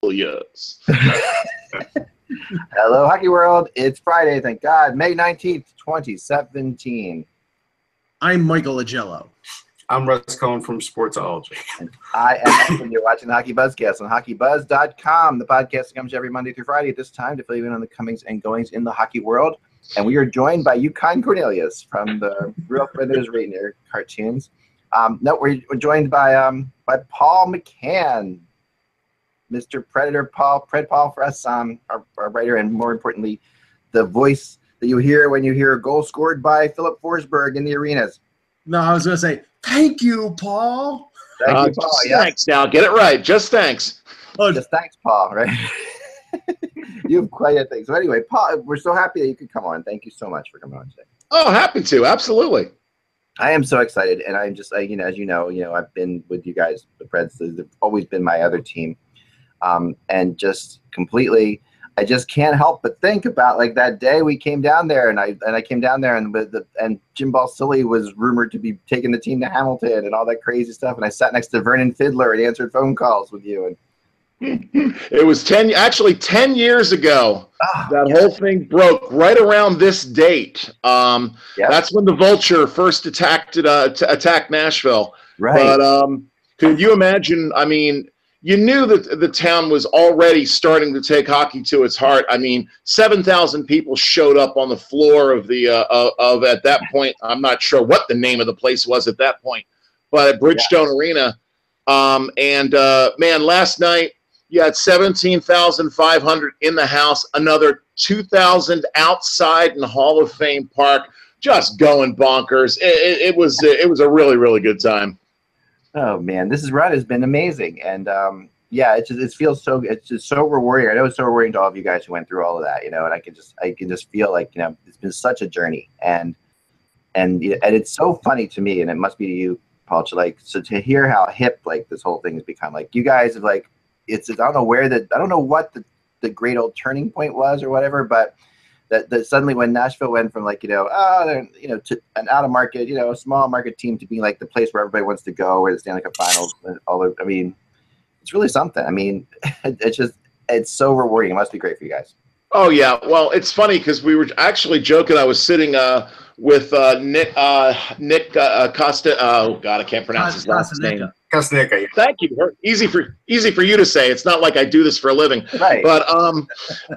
Cornelius. Hello, Hockey World. It's Friday, thank God, May 19th, 2017. I'm Michael Augello. I'm Russ Cohen from Sportsology. And I am, and you're watching the Hockey Buzzcast on hockeybuzz.com, the podcast that comes every Monday through Friday at this time to fill you in on the comings and goings in the hockey world. And we are joined by Yukon Cornelius from the Real Predators Rainier cartoons. Um, no, we're, we're joined by um, by Paul McCann, Mr. Predator Paul, Pred Paul for us, um, our, our writer, and more importantly, the voice that you hear when you hear a goal scored by Filip Forsberg in the arenas. No, I was going to say, thank you, Paul. Thank Uh, you, Paul. just Yeah, thanks now. Get it right. Just thanks. Oh, just thanks, Paul. Right? you have quite a thing. So anyway, Paul, we're so happy that you could come on. Thank you so much for coming on today. Oh, happy to. Absolutely. I am so excited, and I'm just, uh, you know, as you know, you know, I've been with you guys, the Preds. They've always been my other team, um, and just completely, I just can't help but think about like that day we came down there, and I and I came down there, and with the and Jim Balsillie was rumored to be taking the team to Hamilton and all that crazy stuff, and I sat next to Vernon Fiddler and answered phone calls with you, and It was 10, actually 10 years ago. ah, That whole thing broke right around this date. Um, Yeah. That's when the Vulture first attacked, uh, attacked Nashville. right, But um, could you imagine? I mean, you knew that the town was already starting to take hockey to its heart. I mean, seven thousand people showed up on the floor of the uh, of, of at that point. I'm not sure what the name of the place was at that point, but at Bridgestone Arena. Um, and uh, man, last night you had seventeen thousand five hundred in the house, another two thousand outside in Hall of Fame Park, just going bonkers. It, it, it was it was a really really good time. Oh man, this is run has been amazing, and um, yeah, it just it feels so it's just so rewarding. I know it's so rewarding to all of you guys who went through all of that, you know, and I can just I can just feel like you know it's been such a journey, and and and it's so funny to me, and it must be to you, Paul, to like so to hear how hip like this whole thing has become. Like you guys have like it's I don't know where the I don't know what the the great old turning point was or whatever, but that, that suddenly when Nashville went from like you know oh they're you know to an out of market you know small market team to being like the place where everybody wants to go where the Stanley Cup Finals and all the, I mean it's really something I mean it's just it's so rewarding it must be great for you guys Oh yeah, well it's funny because we were actually joking. I was sitting uh, with uh, Nick uh, Nick uh, Costa. Oh God, I can't pronounce his last name. Castaneca. Kasnika, Thank you. Easy for easy for you to say. It's not like I do this for a living. right But um,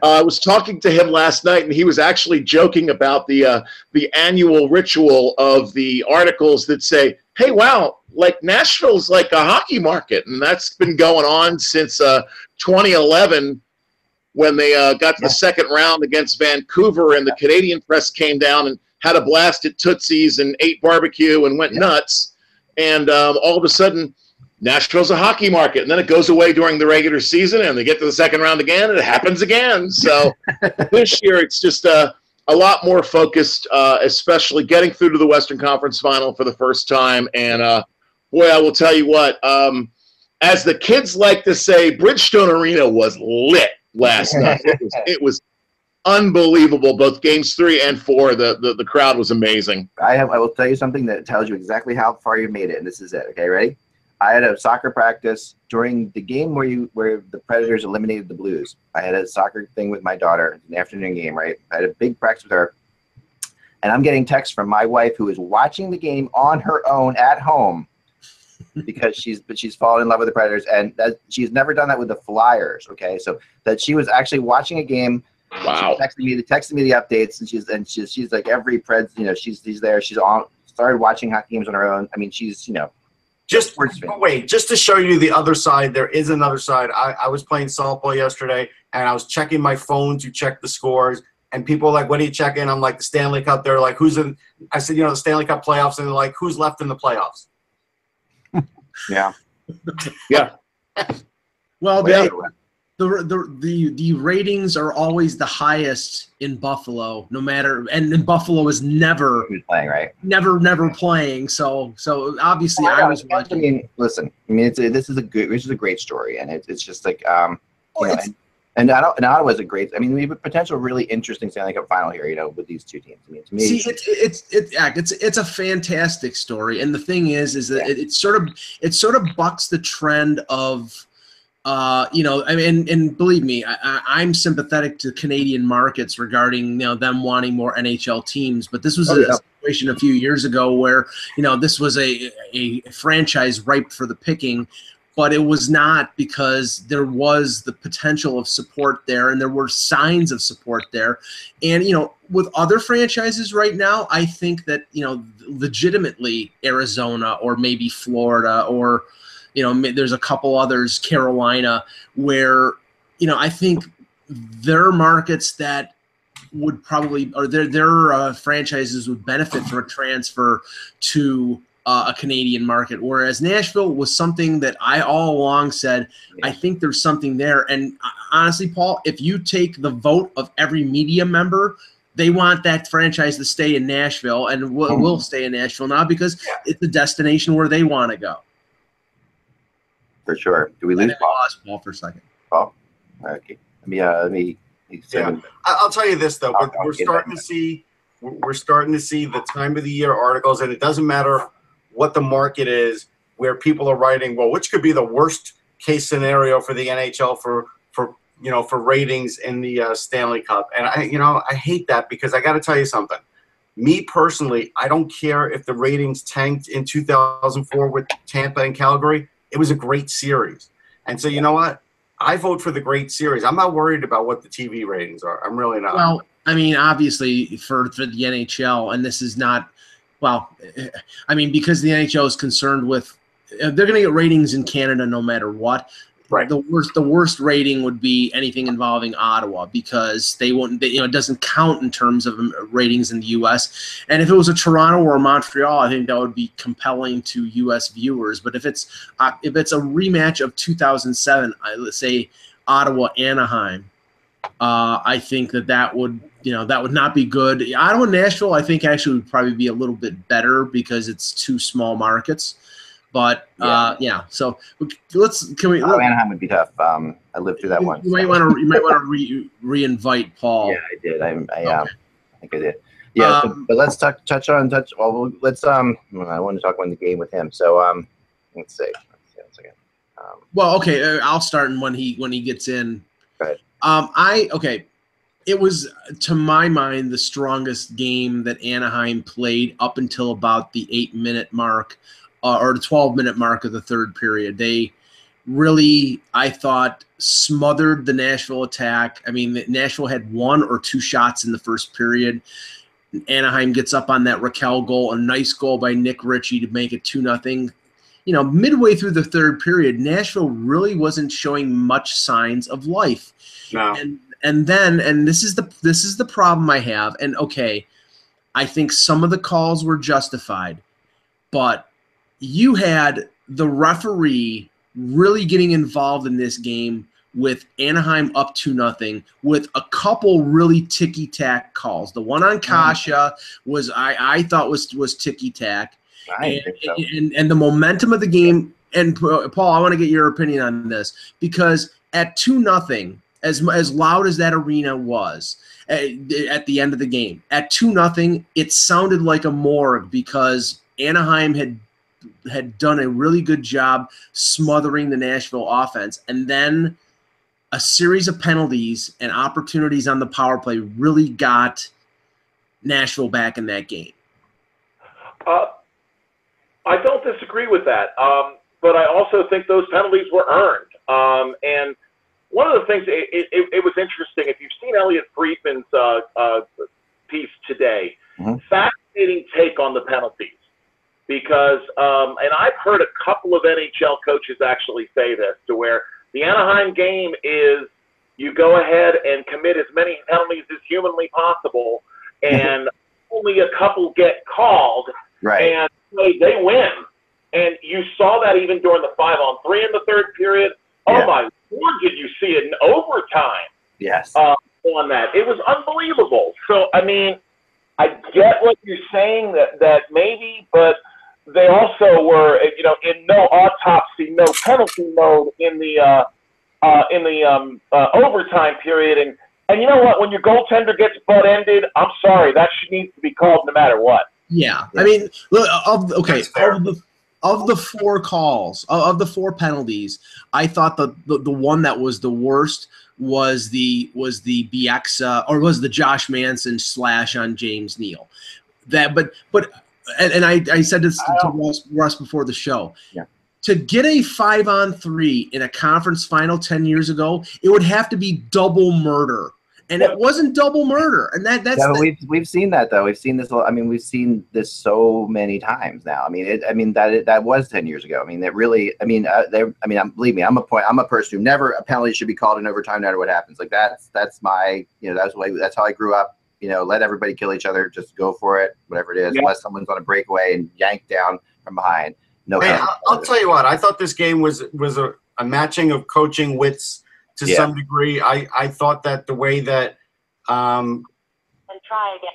uh, I was talking to him last night, and he was actually joking about the uh, the annual ritual of the articles that say, "Hey, wow, like Nashville's like a hockey market," and that's been going on since uh, 2011 when they uh, got to the second round against Vancouver, and the Canadian press came down and had a blast at Tootsie's and ate barbecue and went Yeah. nuts, and um, all of a sudden. Nashville's a hockey market, and then it goes away during the regular season, and they get to the second round again, and it happens again. So this year, it's just uh, a lot more focused, uh, especially getting through to the Western Conference Final for the first time. And uh, boy, I will tell you what, um, as the kids like to say, Bridgestone Arena was lit last night. It was, it was unbelievable. Both games three and four, the, the the crowd was amazing. I have I will tell you something that tells you exactly how far you made it and this is it okay ready I had a soccer practice during the game where you where the Predators eliminated the Blues. I had a soccer thing with my daughter, an afternoon game, right? I had a big practice with her, and I'm getting texts from my wife who is watching the game on her own at home because she's but she's fallen in love with the Predators, and that she's never done that with the Flyers. Okay, so that she was actually watching a game Wow. texting me, texting me the updates, and she's and she's she's like every Preds, you know, she's she's there. She's on started watching hockey games on her own. I mean, she's you know, Just Sports fan. wait, just to show you the other side, there is another side. I, I was playing softball yesterday, and I was checking my phone to check the scores. And people were like, "What are you checking?" I'm like, "The Stanley Cup." They're like, "Who's in?" I said, "You know, the Stanley Cup playoffs." And they're like, "Who's left in the playoffs?" yeah. Yeah. well, the, the the the ratings are always the highest in Buffalo, no matter, and, and Buffalo is never, playing right? never, never playing. So, so obviously, Oh, I yeah, was I watching. mean, listen. I mean, it's a, this is a good. This is a great story, and it's it's just like um, you know, it's- and, and Ottawa, and Ottawa's a great. I mean, we have a potential really interesting Stanley Cup final here. You know, with these two teams. I mean, to me, See, it's it's it's it's it's a fantastic story, and the thing is, is that it, it sort of it sort of bucks the trend of uh, you know, I mean, and, and believe me, I, I, I'm sympathetic to Canadian markets regarding you know them wanting more NHL teams. But this was Oh, a yeah. situation a few years ago where you know this was a a franchise ripe for the picking, but it was not because there was the potential of support there and there were signs of support there. And you know, with other franchises right now, I think that you know, legitimately Arizona or maybe Florida or you know, there's a couple others, Carolina, where you know I think their markets that would probably or their their uh, franchises would benefit from a transfer to uh, a Canadian market. Whereas Nashville was something that I all along said I think there's something there. And uh, honestly, Paul, if you take the vote of every media member. They want that franchise to stay in Nashville, and will, will stay in Nashville now because it's the destination where they want to go. For sure. Do we lose Paul? lost Paul for a second. Paul? Okay. Let me, uh, let me, Yeah. I- I'll tell you this though, I'll- but I'll we're starting to see we're we're starting to see the time of the year articles, and it doesn't matter what the market is, where people are writing, well, which could be the worst case scenario for the NHL for for you know for ratings in the uh, Stanley Cup, and I you know I hate that because I got to tell you something. Me personally, I don't care if the ratings tanked in 2004 with Tampa and Calgary. It was a great series, and so you know what. I vote for the great series. I'm not worried about what the TV ratings are. I'm really not. Well, I mean, obviously for for the NHL, and this is not. Well, I mean, because the NHL is concerned with, they're going to get ratings in Canada no matter what. Right. The worst, the worst rating would be anything involving Ottawa because they won't. They, you know, it doesn't count in terms of um, ratings in the U.S. And if it was a Toronto or a Montreal, I think that would be compelling to U.S. viewers. But if it's uh, if it's a rematch of 2007, I, let's say Ottawa Anaheim, uh, I think that that would you know that would not be good. Ottawa Nashville, I think actually would probably be a little bit better because it's two small markets. But uh, yeah, so let's can we? Oh, Anaheim would be tough. Um, I lived through that you, one. you might want to you might want to re re-invite Paul. Yeah, I did. I, I, um, I think I did. Yeah, so- Um, but let's touch touch on touch. Well, we'll- let's um. I want to talk about the game with him. So um, let's see. Let's see one second. Um, Well, okay, uh, I'll start and when he when he gets in. Go ahead. Um, I okay. It was to my mind the strongest game that Anaheim played up until about the eight minute mark, uh, or the twelve minute mark of the third period. They really, I thought, smothered the Nashville attack. I mean, Nashville had one or two shots in the first period. Anaheim gets up on that Rakell goal, a nice goal by Nick Ritchie to make it two nothing you know, midway through the third period, Nashville really wasn't showing much signs of life. no. And and then and this is the this is the problem I have. And okay, I think some of the calls were justified, but you had the referee really getting involved in this game with Anaheim up to nothing with a couple really ticky tack calls. The one on Kase was I I thought was was ticky tack and, so. and, and the momentum of the game. And Paul, I want to get your opinion on this because at two nothing, as as loud as that arena was eh, at, at the end of the game, at two nothing, it sounded like a morgue because Anaheim had had done a really good job smothering the Nashville offense, and then a series of penalties and opportunities on the power play really got Nashville back in that game. Uh, I don't disagree with that, um, but I also think those penalties were earned. Um, and one of the things, it, it, it was interesting. If you've seen Elliotte Friedman's uh, uh, piece today, Mhm. fascinating take on the penalties. Because, um, and I've heard a couple of NHL coaches actually say this, to where the Anaheim game is you go ahead and commit as many penalties as humanly possible, and only a couple get called, Right. and they, they win. And you saw that even during the five on three in the third period. Oh Yeah. my lord, did you see it in overtime yes. uh, on that? It was unbelievable. So I mean, I get what you're saying that that maybe, but they also were you know in no autopsy, no penalty mode in the uh, uh, in the um, uh, overtime period. And and you know what? When your goaltender gets butt ended, I'm sorry, that should needs to be called no matter what. Yeah, I mean, look, of, okay, of the of the four calls of, of the four penalties, I thought the, the the one that was the worst was the was the Bieksa or was the Josh Manson slash on James Neal. That but but and, and I, I said this to, to Russ, Russ before the show. Yeah. To get a five on three in a conference final 10 years ago, it would have to be double murder. And it wasn't double murder. And that that's the- we've we've seen that though. We've seen this. I mean, we've seen this so many times now. I mean, it, I mean that that was ten years ago. I mean, that really. I mean, uh, they. I mean, I'm, believe me, I'm a point. I'm a person who never a penalty should be called in overtime, no matter what happens. Like that's that's my. You know, that's way. That's how I grew up. You know, let everybody kill each other. Just go for it, whatever it is. Yeah. Unless someone's on a breakaway and yanked down from behind. No. Hey. I'll, I'll tell you what. I thought this game was was a, a matching of coaching wits to Yeah. some degree. I I thought that the way that um and try again.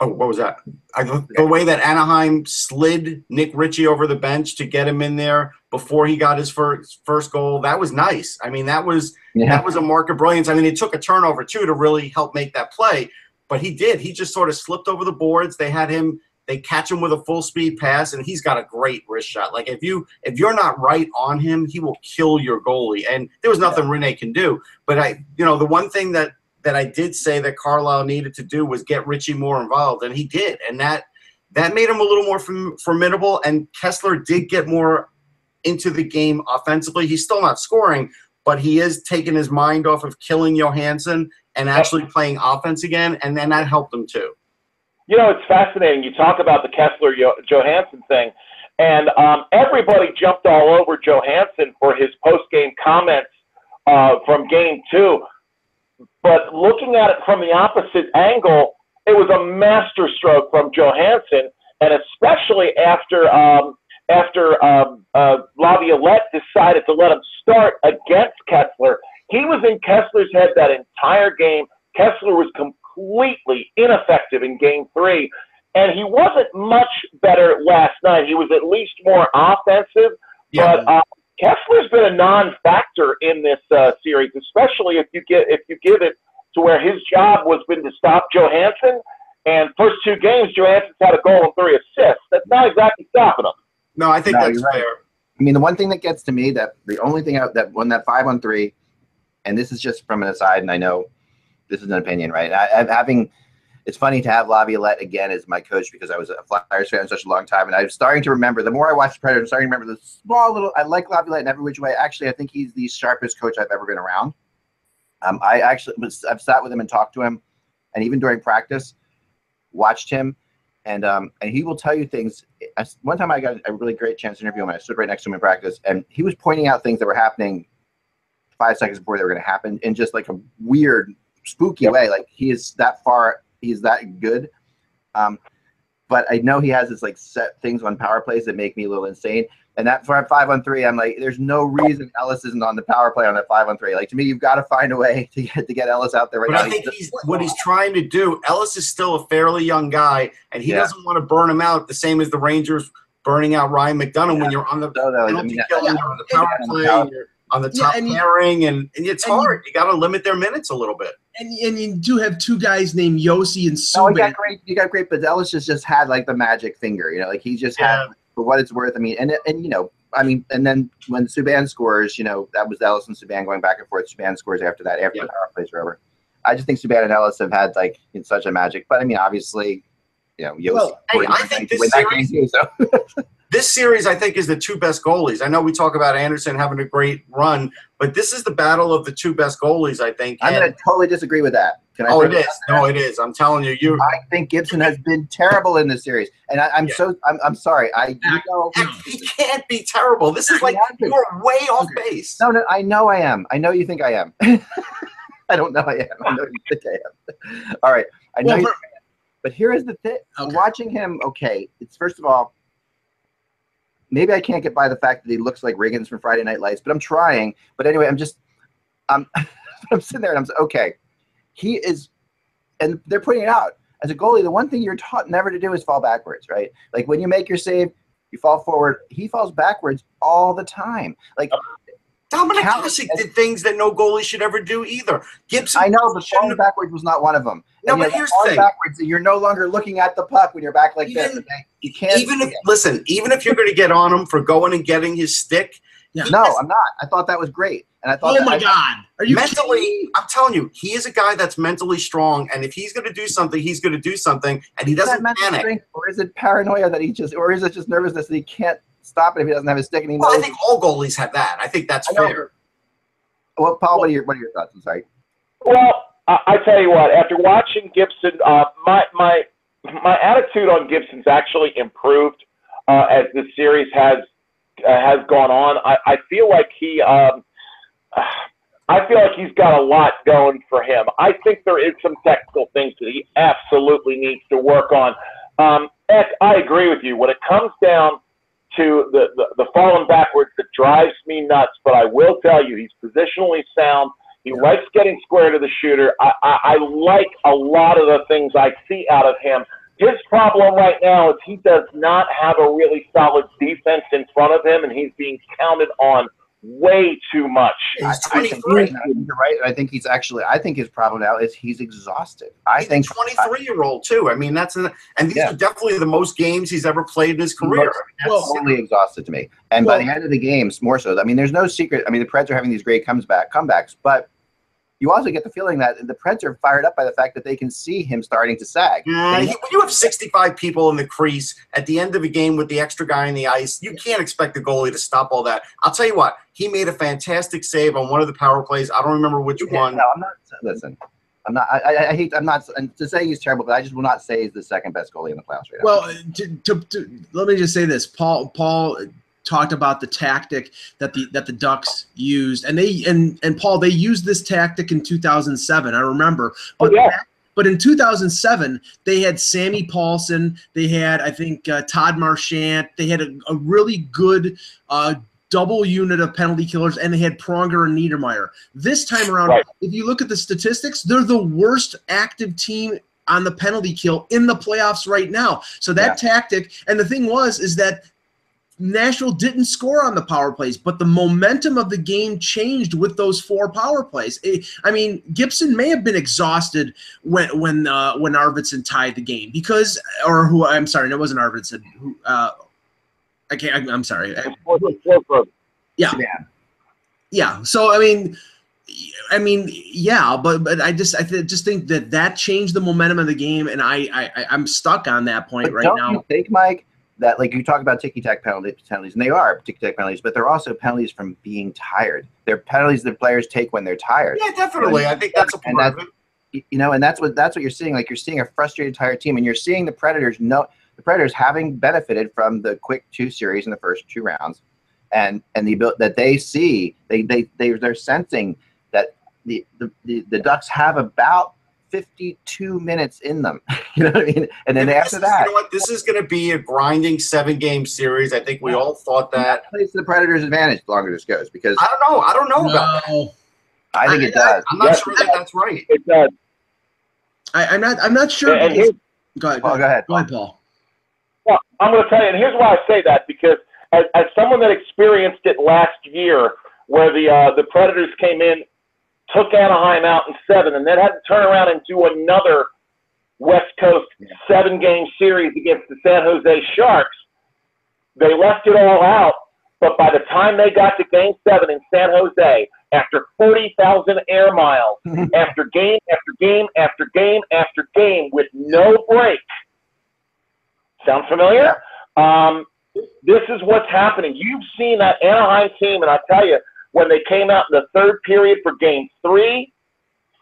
oh what was that? I thought the way that Anaheim slid Nick Ritchie over the bench to get him in there before he got his first first goal. That was nice. I mean, that was Yeah. that was a mark of brilliance. I mean, it took a turnover too to really help make that play, but he did. He just sort of slipped over the boards. They had him. They catch him with a full speed pass, and he's got a great wrist shot. Like if you if you're not right on him, he will kill your goalie. And there was nothing Rinne can do. But I, you know, the one thing that that I did say that Carlyle needed to do was get Ritchie more involved, and he did, and that that made him a little more formidable. And Kesler did get more into the game offensively. He's still not scoring, but he is taking his mind off of killing Johansen and actually playing offense again, and then that helped him too. You know, it's fascinating. You talk about the Kesler Jo- Johansen thing, and um, everybody jumped all over Johansen for his post game comments uh, from game two. But looking at it from the opposite angle, it was a masterstroke from Johansen, and especially after um, after um, uh, Laviolette decided to let him start against Kesler. He was in Kesler's head that entire game. Kesler was completely ineffective in game three, and he wasn't much better last night. He was at least more offensive, but uh, Kesler's been a non-factor in this uh, series, especially if you get if you give it to where his job was been to stop Johansen. And first two games, Johansen's had a goal and three assists. That's not exactly stopping him. No, I think No, that's right. fair. I mean, the one thing that gets to me that the only thing out that won that five on three, and this is just from an aside, and I know this is an opinion, right? I, I'm having. It's funny to have Laviolette again as my coach because I was a Flyers fan for such a long time, and I'm starting to remember. The more I watch the Predators, I'm starting to remember the small little. I like Laviolette in every which way. Actually, I think he's the sharpest coach I've ever been around. Um, I actually was. I've sat with him and talked to him, and even during practice, watched him, and um, and he will tell you things. I, one time I got a really great chance to interview him. I stood right next to him in practice, and he was pointing out things that were happening five seconds before they were going to happen in just like a weird, spooky way. Like he is that far, he's that good. Um, but I know he has this like set things on power plays that make me a little insane. And that for a five on three, I'm like, there's no reason Ellis isn't on the power play on that five on three. Like to me, you've got to find a way to get to get Ellis out there right But now. I think He's- he's what he's trying to do. Ellis is still a fairly young guy, and he Yeah. doesn't want to burn him out the same as the Rangers burning out Ryan McDonagh when you're on the so, though, I mean, yeah, on the power play, on the Yeah, top and you- pairing, and, and it's and you- hard. You, got to limit their minutes a little bit. and, and you do have two guys named Josi and Oh, you got great. You got great, but Ellis just just had like the magic finger. You know, like he just had Yeah. For what it's worth. I mean, and and you know, I mean, and then when Subban scores, you know, that was Ellis and Subban going back and forth. Subban scores after that, after Yeah. the power plays are over. I just think Subban and Ellis have had like in such a magic. But I mean, obviously, you know, Josi Well, hey, I think this win that game series- too, so. This series, I think, is the two best goalies. I know we talk about Anderson having a great run, but this is the battle of the two best goalies. I think. I'm going to totally disagree with that. Can I? oh, it is. it that is. out there? No, it is. I'm telling you, you. I think Gibson has been terrible in this series, and I, I'm Yeah. so I'm, I'm sorry. I you know, He can't be terrible. This is like He has been. you're way off base. No, no, I know I am. I know you think I am. I don't know I am. I know you think I am. All right. I know Well, you for- think I am. But here is the thing. Okay. Watching him, okay, it's first of all, maybe I can't get by the fact that he looks like Riggins from Friday Night Lights, but I'm trying. But anyway, I'm just I'm I'm sitting there and I'm okay, he is and they're putting it out. As a goalie, the one thing you're taught never to do is fall backwards, right? Like when you make your save, you fall forward. He falls backwards all the time. Like Dominik Hasek did things that no goalie should ever do either. Gibson. I know, but falling backwards was not one of them. No, And, but here's the thing: backwards, you're no longer looking at the puck when you're back like He this. you can't. even if listen, even if you're going to get on him for going and getting his stick, Yeah. no, I'm not. I thought that was great, and I thought. Oh my I- God! Are you kidding mentally, me? I'm telling you, he is a guy that's mentally strong, and if he's going to do something, he's going to do something, and he doesn't panic. strength, or is it paranoia that he just, or is it just nervousness that he can't stop it if he doesn't have his stick and he Well, I think all goalies have that. I think that's I know. fair. Well, Paul, what are your what are your thoughts? I'm sorry. Well, I, I tell you what. After watching Gibson, uh, my my my attitude on Gibson's actually improved uh, as the series has uh, has gone on. I, I feel like he. Um, I feel like he's got a lot going for him. I think there is some technical things that he absolutely needs to work on. Um, Eck, I agree with you. When it comes down to the, the, the falling backwards, that drives me nuts. But I will tell you, he's positionally sound. He likes getting square to the shooter. I, I, I like a lot of the things I see out of him. His problem right now is he does not have a really solid defense in front of him, and he's being counted on way too much. He's 23. I think you're right. I think he's actually. I think his problem now is he's exhausted. I He's think 23 year old too. I mean, that's an, and these Yeah. are definitely the most games he's ever played in his career. I mean, that's- totally exhausted to me. And by the end of the games, more so. I mean, there's no secret. I mean, the Preds are having these great comes back comebacks, but you also get the feeling that the Preds are fired up by the fact that they can see him starting to sag. Yeah, he- when you have 65 people in the crease at the end of a game with the extra guy in the ice, you can't expect the goalie to stop all that. I'll tell you what, he made a fantastic save on one of the power plays. I don't remember which Yeah, one. No, I'm not. Listen, I'm not. I, I, I hate. I'm not. And to say he's terrible, but I just will not say he's the second best goalie in the playoffs right now. Well, uh, to, to, to, let me just say this. Paul Paul talked about the tactic that the that the Ducks used, and they and and Paul they used this tactic in 2007. I remember, but Oh, yeah. but in 2007 they had Sammy Pahlsson, they had I think uh, Todd Marchant, they had a, a really good. Uh, Double unit of penalty killers, and they had Pronger and Niedermayer. This time around, Right. if you look at the statistics, they're the worst active team on the penalty kill in the playoffs right now. So that tactic, and the thing was, is that Nashville didn't score on the power plays, but the momentum of the game changed with those four power plays. Eh, I mean, Gibson may have been exhausted when when uh, when Arvidsson tied the game because, or who I'm sorry, no, it wasn't Arvidsson. Who uh, I can't. I'm, I'm sorry. yeah. Yeah. So I mean, I mean, yeah, but but I just I th- just think that that changed the momentum of the game, and I I I- I'm stuck on that point But right now. you think, Mike, that like you talk about ticky tack penalties, and they are ticky tack penalties, but they're also penalties from being tired. They're penalties that players take when they're tired. Yeah, definitely. I think that's a And part of it. You know, and that's what that's what you're seeing. Like you're seeing a frustrated, tired team, and you're seeing the Predators know the Predators having benefited from the quick two series in the first two rounds, and and the ability that they see they they they they're sensing that the the, the, the Ducks have about 52 minutes in them. you know what I mean? And then This after is- that, you know what? This is going to be a grinding seven game series. I think we all thought that. plays to the Predators' advantage the longer this goes because I don't know. I don't know about that. No, I think it does. I'm not Yes. sure that that's right. It does. I, I'm not. I'm not sure. And because- go ahead. Paul, go ahead. Go ahead, Paul. well, I'm going to tell you, and here's why I say that because as, as someone that experienced it last year, where the uh, the Predators came in, took Anaheim out in seven, and then had to turn around and do another West Coast seven game series against the San Jose Sharks. They left it all out, but by the time they got to game seven in San Jose, after 40,000 air miles, after game after game after game after game with no break. Sound familiar? Um, this is what's happening. You've seen that Anaheim team, and I tell you, when they came out in the third period for game three,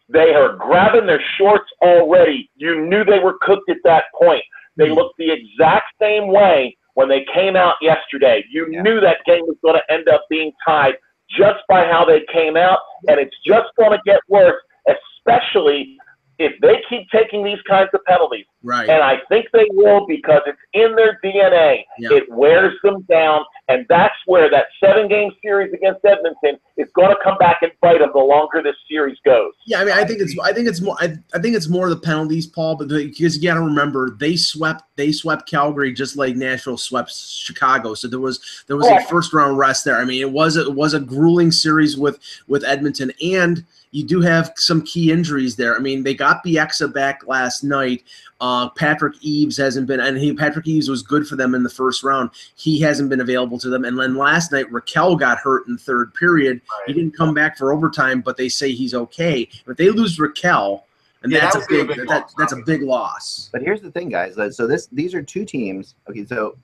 they are grabbing their shorts already. You knew they were cooked at that point. They hmm. looked the exact same way when they came out yesterday. You Yeah. knew that game was going to end up being tied just by how they came out, and it's just going to get worse, especially if they keep taking these kinds of penalties. Right. And I think they will because it's in their DNA. Yeah. It wears them down, and that's where that seven-game series against Edmonton is going to come back and bite them the longer this series goes. Yeah, I mean, I think it's I think it's more I, I think it's more the penalties, Paul. But the, because you got to remember, they swept they swept Calgary just like Nashville swept Chicago. So there was there was a first round rest there. I mean, it was it was a grueling series with with Edmonton, and you do have some key injuries there. I mean, they got Bieksa back last night. Um, Uh, Patrick Eaves hasn't been, and he Patrick Eaves was good for them in the first round. He hasn't been available to them. And then last night, Rakell got hurt in the third period. He didn't come back for overtime, but they say he's okay. If they lose Rakell, and Yeah, that's that a would be a big, big that, loss, that's a big loss. But here's the thing, guys. So this these are two teams. Okay, so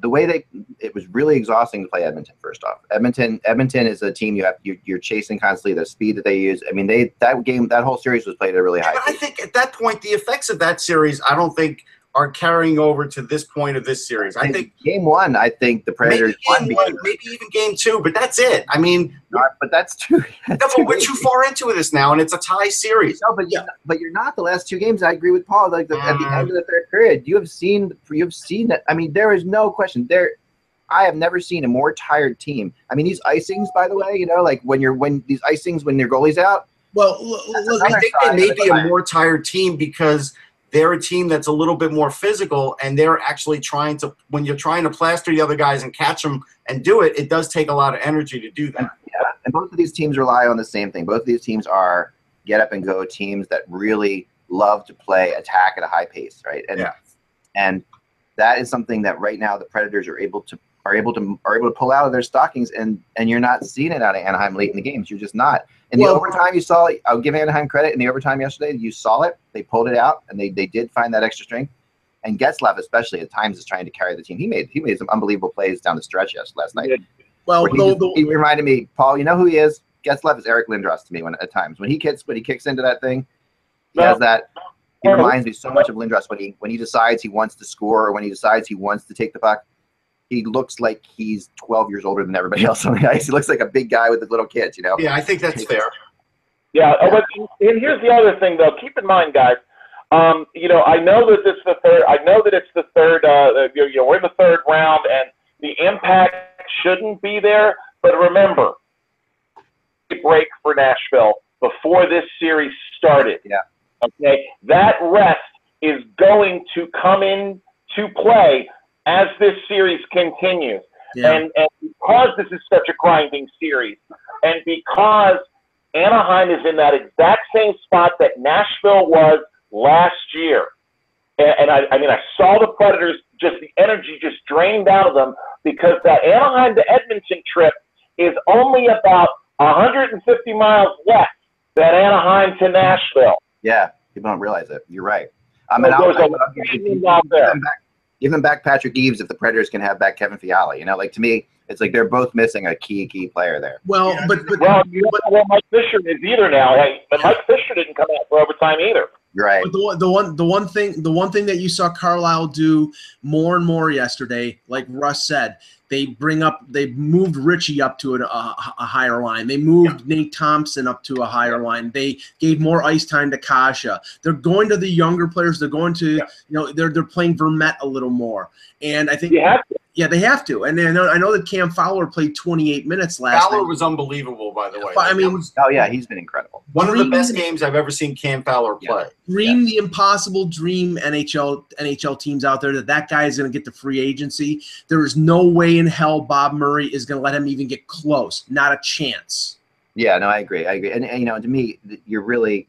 the way they it was really exhausting to play Edmonton. First off, Edmonton Edmonton is a team you have you're, you're chasing constantly. The speed that they use. I mean, they that game that whole series was played at a really high. But I think at that point, the effects of that series, I don't think are carrying over to this point of this series. I think game one, I think the maybe Predators won game because one, maybe even game two, but that's it. I mean, not, but that's too. no, That's but we're too far into this now, and it's a tie series. No, but yeah, but you're not the last two games. I agree with Paul. Like the, at the end of the third period, you have seen you have seen that. I mean, there is no question there. I have never seen a more tired team. I mean, these icings, by the way, you know, like when you're when these icings when your goalie's out. Well, l- l- look, I think they may be a more tired team because they're a team that's a little bit more physical, and they're actually trying to. When you're trying to plaster the other guys and catch them and do it, it does take a lot of energy to do that. Yeah, and both of these teams rely on the same thing. Both of these teams are get up and go teams that really love to play attack at a high pace, right? And Yeah. and that is something that right now the Predators are able to are able to are able to pull out of their stockings, and and you're not seeing it out of Anaheim late in the games. You're just not. In the Well- overtime, you saw. I'll give Anaheim credit. In the overtime yesterday, you saw it. They pulled it out, and they they did find that extra strength. And Getzlaf, especially at times, is trying to carry the team. He made he made some unbelievable plays down the stretch yes last night. well, he, the, just- the, he reminded me, Paul. You know who he is? Getzlaf is Eric Lindros to me. When at times when he kicks when he kicks into that thing, he has that. He reminds me so much of Lindros when he when he decides he wants to score or when he decides he wants to take the puck. He looks like he's 12 years older than everybody else on the ice. He looks like a big guy with the little kids, you know. Yeah, I think that's fair. Yeah, oh, but and here's the other thing though. Keep in mind, guys. Um, you know, I know that it's the third. I know that it's the third. Uh, you know, we're in the third round, and the impact shouldn't be there. But remember, a break for Nashville before this series started. Yeah. Okay, that rest is going to come in to play as this series continues. yeah. And, and because this is such a grinding series, and because Anaheim is in that exact same spot that Nashville was last year, and, and I, I mean, I saw the Predators just the energy just drained out of them because that Anaheim to Edmonton trip is only about 150 miles less than Anaheim to Nashville. Yeah, people don't realize it. You're right. I mean, So I'll, there's a I'll, lot I'll give, of you- teams out give there. them back, give them back Patrick Eaves if the Predators can have back Kevin Fiala. You know, like to me, it's like they're both missing a key key player there. well, but but, Well, you don't know where Mike Fisher is either now. Hey, but Mike Fisher didn't come out for overtime either. Right. But the one, the one, the one thing, the one thing that you saw Carlyle do more and more yesterday, like Russ said, they bring up, they moved Ritchie up to a, a, a higher line. They moved Nate Thompson up to a higher line. They gave more ice time to Kase. They're going to the younger players. They're going to, Yeah. you know, they're they're playing Vermette a little more. And I think, You have to. Yeah, they have to. And then I know, that Cam Fowler played 28 minutes last Fowler night. was unbelievable, by the way. But, I mean- was Oh yeah, he's been incredible. one of the Dream- best games I've ever seen Cam Fowler Yeah. play. dream the impossible dream NHL NHL teams out there that that guy is going to get the free agency. There is no way in hell Bob Murray is going to let him even get close. Not a chance. Yeah, no, I agree. I agree. And, and you know, to me, you're really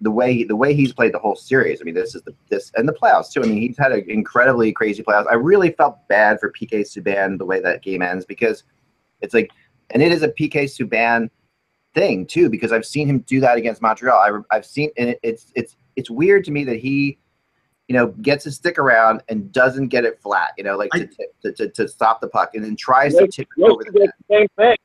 the way the way he's played the whole series. I mean, this is the this and the playoffs too. I mean, he's had an incredibly crazy playoffs. I really felt bad for PK Subban the way that game ends because it's like, and it is a PK Subban thing too because I've seen him do that against Montreal. I, I've seen and it, it's it's it's weird to me that he. You know, gets his stick around and doesn't get it flat. You know, like to, to, to, to stop the puck, and then tries to tip it over the same thing.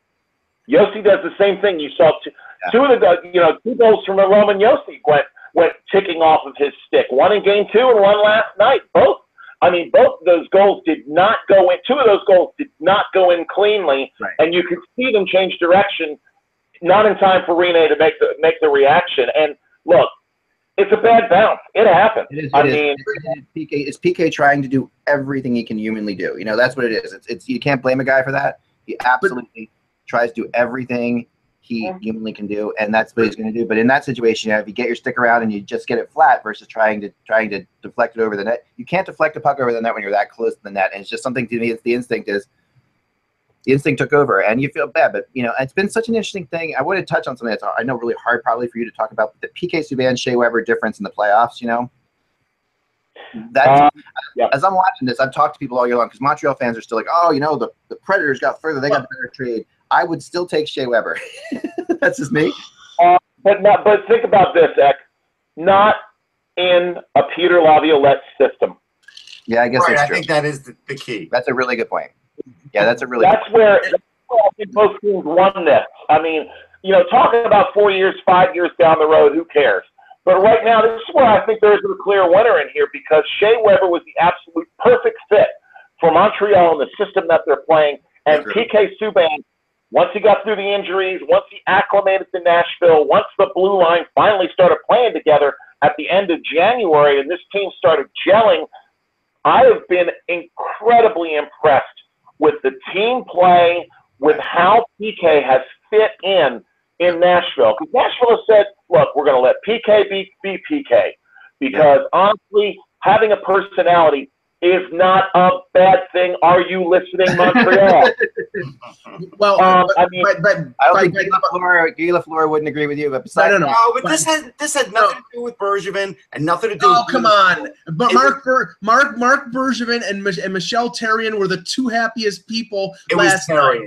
Josi does the same thing. You saw two, Yeah. Two of the you know two goals from Roman Josi went went ticking off of his stick. One in game two and one last night. Both. I mean, both of those goals did not go in. Two of those goals did not go in cleanly, Right. and you could see them change direction, not in time for Rinne to make the make the reaction. And look, it's a bad bounce. It happens. It is. I it is. mean, It's PK. It's PK trying to do everything he can humanly do. You know, that's what it is. It's, it's you can't blame a guy for that. He absolutely tries to do everything he Yeah. humanly can do, and that's what he's going to do. But in that situation, you know, if you get your stick around and you just get it flat versus trying to trying to deflect it over the net, you can't deflect a puck over the net when you're that close to the net. And it's just something to me. It's the instinct is the instinct took over, and you feel bad. But you know, it's been such an interesting thing. I want to touch on something that's I know really hard probably for you to talk about the PK Subban Shea Weber difference in the playoffs. You know, That's Uh, yeah. as I'm watching this, I've talked to people all year long because Montreal fans are still like, oh, you know, the, the Predators got further, they got the better trade. I would still take Shea Weber. That's just me. Uh, but not, but think about this, Eck. Not in a Peter Laviolette system. Yeah, I guess Right, that's I think that is the, the key. That's a really good point. Yeah, that's a really That's where, that's where I think both teams won this. I mean, you know, talking about four years, five years down the road, who cares? But right now, this is where I think there is a clear winner in here because Shea Weber was the absolute perfect fit for Montreal and the system that they're playing. And PK Subban, once he got through the injuries, once he acclimated to Nashville, once the blue line finally started playing together at the end of January and this team started gelling, I have been incredibly impressed with the team play, with how PK has fit in in Nashville. Because Nashville has said, look, we're going to let PK be, be PK. Because honestly, having a personality is not a bad thing. Are you listening, Montreal? Well, Um, but, I mean- but, but, I don't think but- Guy Lafleur, Guy Lafleur wouldn't agree with you, but I besides don't know. No, but this had this had nothing to do with Bergevin and nothing to do. Oh with come on! But It Mark Ber- Mark Marc Bergevin and, Mich- and Michel Therrien were the two happiest people It was last night.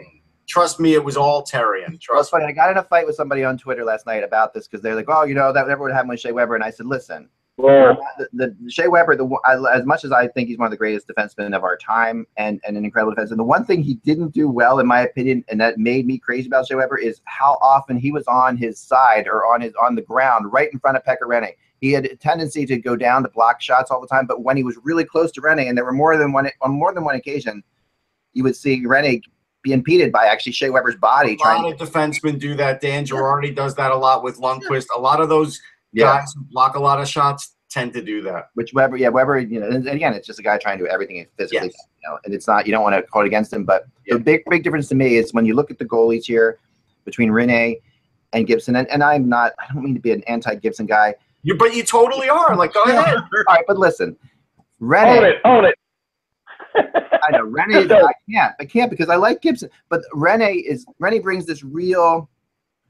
Trust me, it was all Therrien. Trust me. funny. I got in a fight with somebody on Twitter last night about this because they're like, "Oh, you know, that never would happen with Shea Weber." And I said, "Listen, Well, uh, the, the Shea Weber, the as much as I think he's one of the greatest defensemen of our time and, and an incredible defenseman, the one thing he didn't do well, in my opinion, and that made me crazy about Shea Weber is how often he was on his side or on his on the ground right in front of Pekka Rinne. He had a tendency to go down to block shots all the time, but when he was really close to Rinne, and there were more than one on more than one occasion, you would see Rinne be impeded by actually Shea Weber's body A trying lot to of defensemen do that. Dan Girardi does that a lot with Lundqvist. A lot of those yeah. guys who block a lot of shots tend to do that. Which Weber, yeah, Weber, you know, and again, it's just a guy trying to do everything physically, Yes. you know, and it's not, you don't want to hold against him. But Yeah. the big, big difference to me is when you look at the goalies here between Rinne and Gibson, and, and I'm not, I don't mean to be an anti Gibson guy. You, but you totally are. Like, go ahead. All right, but listen, own it, own it. I know Rinne, is, I can't, I can't because I like Gibson, but Rinne is, Rinne brings this real,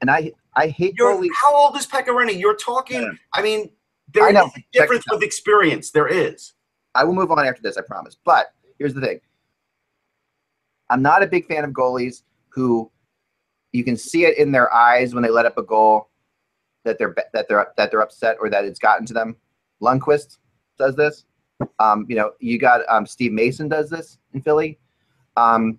and I, I hate You're, goalies. how old is Pekka Rinne? You're talking. Yeah. I mean, there I is a difference with experience. There is. I will move on after this, I promise. But here's the thing. I'm not a big fan of goalies who you can see it in their eyes when they let up a goal that they're that they're that they're upset or that it's gotten to them. Lundqvist does this. Um, you know, you got um, Steve Mason does this in Philly. Um,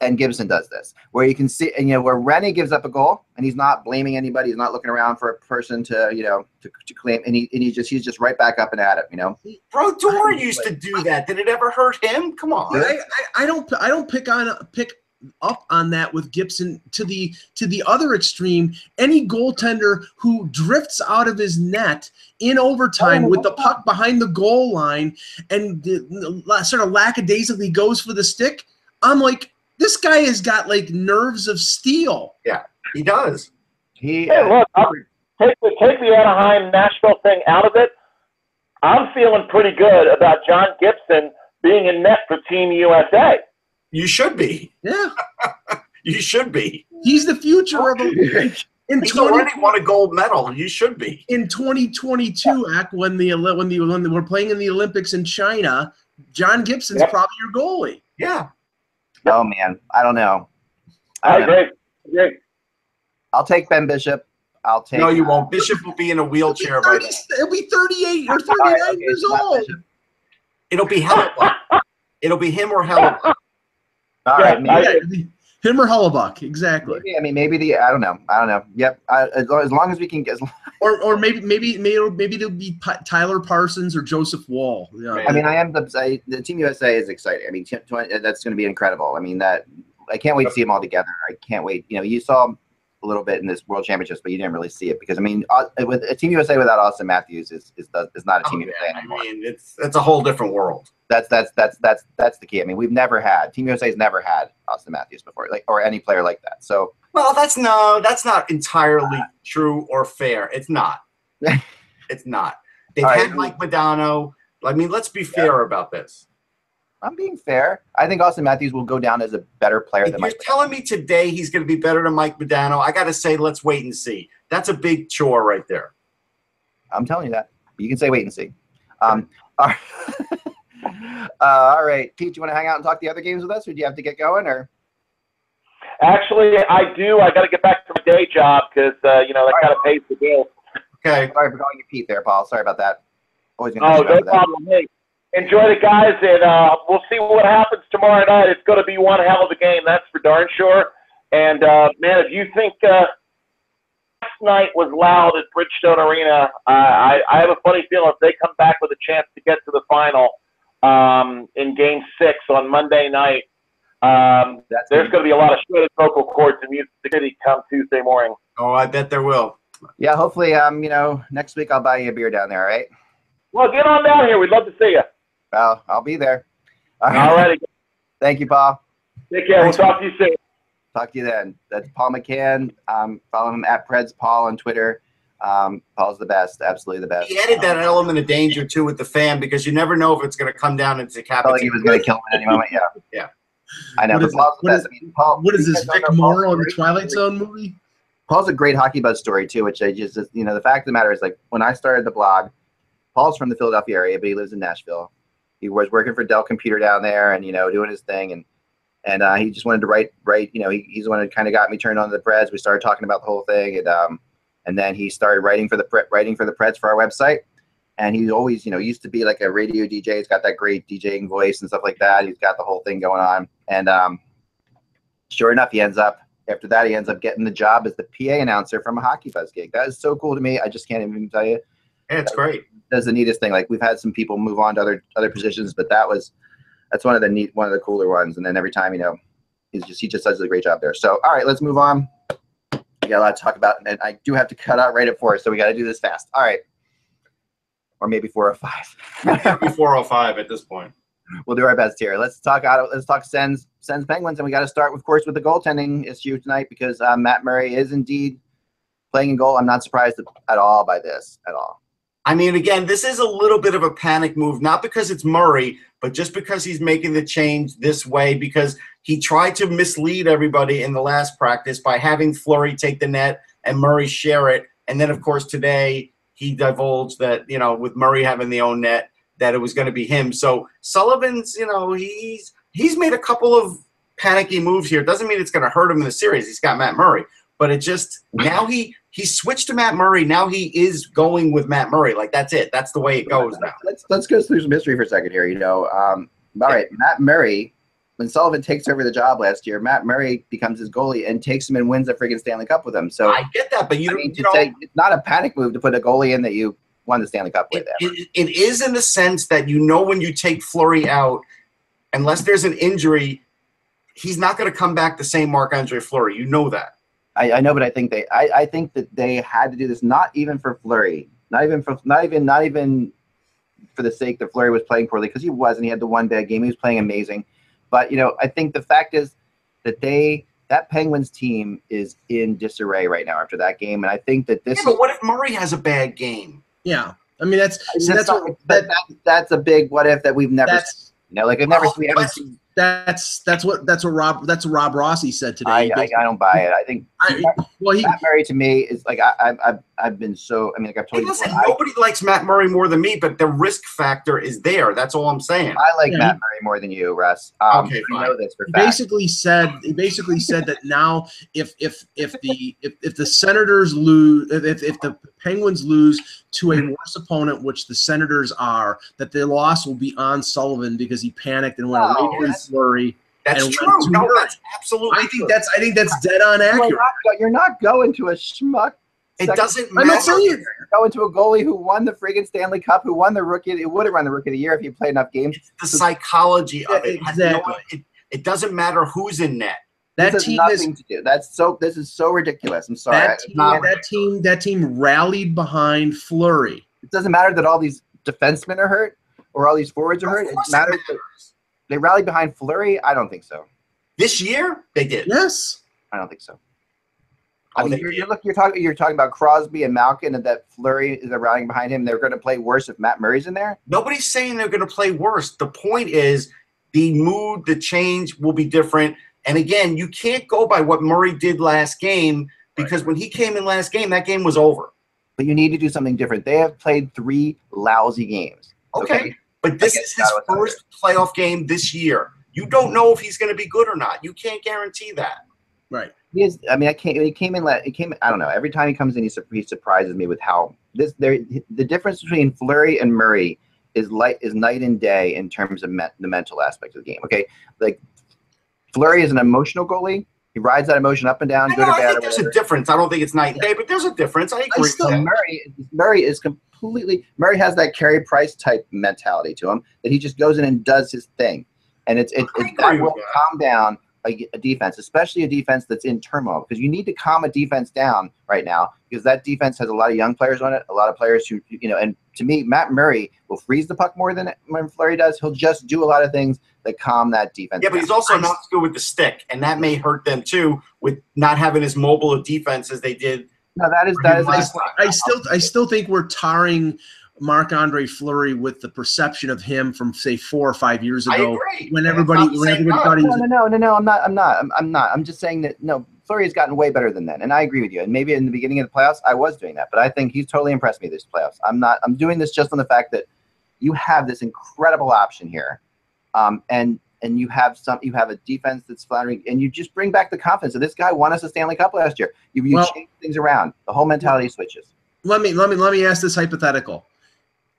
and Gibson does this, where you can see, and you know, where Rinne gives up a goal, and he's not blaming anybody, he's not looking around for a person to, you know, to, to claim, and he and he just he's just right back up and at it, you know. Brodeur used to do that. Did it ever hurt him? Come on. I, I, I don't I don't pick on pick up on that with Gibson to the to the other extreme. Any goaltender who drifts out of his net in overtime with the puck behind the goal line and the, the- sort of lackadaisically goes for the stick, I'm like, this guy has got like nerves of steel. Yeah, he does. He Hey, look, uh, I'll take the take the Anaheim Nashville thing out of it. I'm feeling pretty good about John Gibson being in net for Team USA. You should be. Yeah, You should be. he's the future of a, in He's 20, already won a gold medal. You should be. in 2022 act when the Oli- when the when we're playing in the Olympics in China, John Gibson's Yep. probably your goalie. Yeah. Oh man, I don't know. I I don't know. agree. agree. I'll take Ben Bishop. I'll take. No, you won't. Uh, Bishop will be in a wheelchair by 30 then. It'll be 38 or 39 All right, okay, years old. Bishop. It'll be Hellebuyck. It'll be him or Hellebuyck. All Yeah, right, I- maybe, Yeah, him or Hellebuyck, exactly. maybe. I mean, maybe the. I don't know. I don't know. Yep. I, as, long, as long as we can get. Or or maybe maybe maybe maybe it'll be Tyler Parsons or Joseph Woll. Yeah. I mean, I am the. I, the Team USA is exciting. I mean, that's going to be incredible. I mean, that I can't wait to see them all together. I can't wait. You know, you saw a little bit in this World Championships, but you didn't really see it because I mean, uh, with a Team USA without Auston Matthews is is, is not a Oh, Team yeah, USA I mean, it's it's a whole different world. That's that's that's that's that's the key. I mean, we've never had Team USA's never had Auston Matthews before, like or any player like that. So Well, that's no, that's not entirely true or fair. It's not. it's not. They've All right. had Mike Modano. I mean, let's be fair about this. I'm being fair. I think Auston Matthews will go down as a better player If than you're Mike. telling me today he's going to be better than Mike Modano, I got to say, let's wait and see. That's a big chore right there. I'm telling you that. You can say wait and see. Um, all right. uh, all right, Pete, you want to hang out and talk the other games with us, or do you have to get going? Or Actually, I do. I got to get back to my day job because uh, you know that kind of pays the bills. Okay. sorry for calling you Pete there, Paul. Sorry about that. Always gonna Oh, no after that. problem. Hey, enjoy the guys, and uh, we'll see what happens tomorrow night. It's going to be one hell of a game, that's for darn sure. And uh, man, if you think uh, last night was loud at Bridgestone Arena, uh, I, I have a funny feeling if they come back with a chance to get to the final um, in Game Six on Monday night, um, That's there's going to be a lot of shredded vocal cords in Music City come Tuesday morning. Oh, I bet there will. yeah. Hopefully, um, you know, next week I'll buy you a beer down there. All right. Well, get on down here. We'd love to see you. Well, I'll be there. All All righty. Thank you, Paul. Take care. We'll talk to you soon. Talk to you then. That's Paul McCann. Um, follow him at Preds Paul on Twitter. Um, Paul's the best, absolutely the best. He added that element of danger too with the fan because you never know if it's going to come down into I felt like he was going to kill him at any moment. Yeah. Yeah. I know. What but is? Paul's the What best. I mean, Paul, What is this, Vic don't Paul's Morrow in the? Twilight Zone movie? Paul's a great hockey buzz story too, which I just, you know, the fact of the matter is like when I started the blog, Paul's from the Philadelphia area, but he lives in Nashville. He was working for Dell Computer down there, and you know, doing his thing, and and uh, he just wanted to write, write. You know, he, he's the one who kind of got me turned on to the Preds. We started talking about the whole thing, and um, and then he started writing for the writing for the Preds for our website. And he always, you know, used to be like a radio DJ. He's got that great DJing voice and stuff like that. He's got the whole thing going on, and um, sure enough, he ends up after that he ends up getting the job as the PA announcer from a hockey buzz gig. That is so cool to me. I just can't even tell you. Yeah, it's great. That's the neatest thing. Like we've had some people move on to other other positions, but that was that's one of the neat one of the cooler ones. And then every time, you know, he's just he just does a great job there. So all right, let's move on. We got a lot to talk about, and I do have to cut out right at four, so we got to do this fast. All right, or maybe four or five. It'll be 405 at this point. we'll do our best here. Let's talk out. Let's talk Sens, Sens Penguins, and we got to start, of course, with the goaltending issue tonight because uh, Matt Murray is indeed playing in goal. I'm not surprised at all by this at all. I mean, again, this is a little bit of a panic move, not because it's Murray, but just because he's making the change this way because he tried to mislead everybody in the last practice by having Fleury take the net and Murray share it. And then, of course, today he divulged that, you know, with Murray having the own net, that it was going to be him. So Sullivan's, you know, he's he's made a couple of panicky moves here. Doesn't mean it's going to hurt him in the series. He's got Matt Murray, but it just now he he switched to Matt Murray. Now he is going with Matt Murray. Like that's it. That's the way it goes now. Let's let's go through some history for a second here. You know, um, all right, Matt Murray. When Sullivan takes over the job last year, Matt Murray becomes his goalie and takes him and wins the friggin' Stanley Cup with him. So I get that, but you, I mean, you to know, say it's not a panic move to put a goalie in that you won the Stanley Cup with. it, it, it is in the sense that you know when you take Fleury out, unless there's an injury, he's not going to come back the same Marc Andre Fleury. You know that. I, I know, but I think they, I, I think that they had to do this not even for Fleury, not even for, not even, not even for the sake that Fleury was playing poorly because he was, and he had the one bad game. He was playing amazing, but you know, I think the fact is that they, that Penguins team is in disarray right now after that game, and I think that this. Yeah, but what if Murray has a bad game? Yeah, I mean that's is, see, that's, that's not- what that, that, that, that's a big what if that we've never. Seen, you know, like I've never, Well, we haven't seen. That's that's what that's what Rob that's what Rob Rossi said today. I, I, I don't buy it. I think I- well, he Matt Murray to me is like I, I, I've, I've been so. I mean, like I've told Hey, you listen, before, I, nobody likes Matt Murray more than me, but the risk factor is there. That's all I'm saying. I like Yeah, Matt Murray more than you, Russ. Um, Okay, you fine. know this for he basically said he basically said that now if if if the if, if the Senators lose if, if the Penguins lose to a worse opponent, which the Senators are, that the loss will be on Sullivan because he panicked and went No, away from that's- and true. went to No, Murray. that's absolutely I true. think that's I think that's dead on You're accurate. not, you're not going to a schmuck. It doesn't matter. I'm not saying You're going to a goalie who won the friggin' Stanley Cup, who won the rookie. It would have run the rookie of the year if he played enough games. the psychology of it. Has no- exactly. it. It doesn't matter who's in net. That this has nothing is to do. That's so. This is so ridiculous. I'm sorry. that team, not that team that team rallied behind Fleury. it doesn't matter that all these defensemen are hurt or all these forwards are hurt. Of It course it matters that matters. They rallied behind Fleury. I don't think so. This year, they did. Yes. I don't think so. I Oh, mean, you're, you're, look, you're talking. You're talking about Crosby and Malkin, and that Fleury is rallying behind him. They're going to play worse if Matt Murray's in there. Nobody's saying they're going to play worse. The point is the mood, the change will be different. And again, you can't go by what Murray did last game because when he came in last game, that game was over. But you need to do something different. They have played three lousy games. Okay, but this is his Ottawa's out first playoff game this year. You don't know if he's going to be good or not. You can't guarantee that. Right. He is. I mean, I can't. He came in. la- He came. I don't know. Every time he comes in, he, sur- he surprises me with how this. There, the difference between Fleury and Murray is light is night and day in terms of me, the mental aspect of the game. Okay, like Fleury is an emotional goalie. He rides that emotion up and down, I, good know, or I bad. think there's whatever. a difference. I don't think it's night and day, but there's a difference. I agree. still- with And that. Murray, Murray is completely Murray has that Carey Price type mentality to him that he just goes in and does his thing, and it's it, it that will calm down a, a defense, especially a defense that's in turmoil, because you need to calm a defense down right now because that defense has a lot of young players on it, a lot of players who you know, and to me, Matt Murray will freeze the puck more than when Fleury does. He'll just do a lot of things that calm that defense. Yeah, but he's also not good with the stick, and that may hurt them too with not having as mobile a defense as they did no, that is that is last time. I still I still think we're tarring Marc Andre Fleury with the perception of him from say four or five years I ago agree. when everybody when everybody thought he No, was no, no, no, no. I'm not. I'm not. I'm, I'm not. I'm just saying that no, Fleury has gotten way better than then, and I agree with you. And maybe in the beginning of the playoffs, I was doing that, but I think he's totally impressed me this playoffs. I'm not. I'm doing this just on the fact that you have this incredible option here, um, and and you have some. You have a defense that's flattering, and you just bring back the confidence. that this guy won us a Stanley Cup last year. You, you Well- change things around. The whole mentality switches. let me let me let me ask this hypothetical.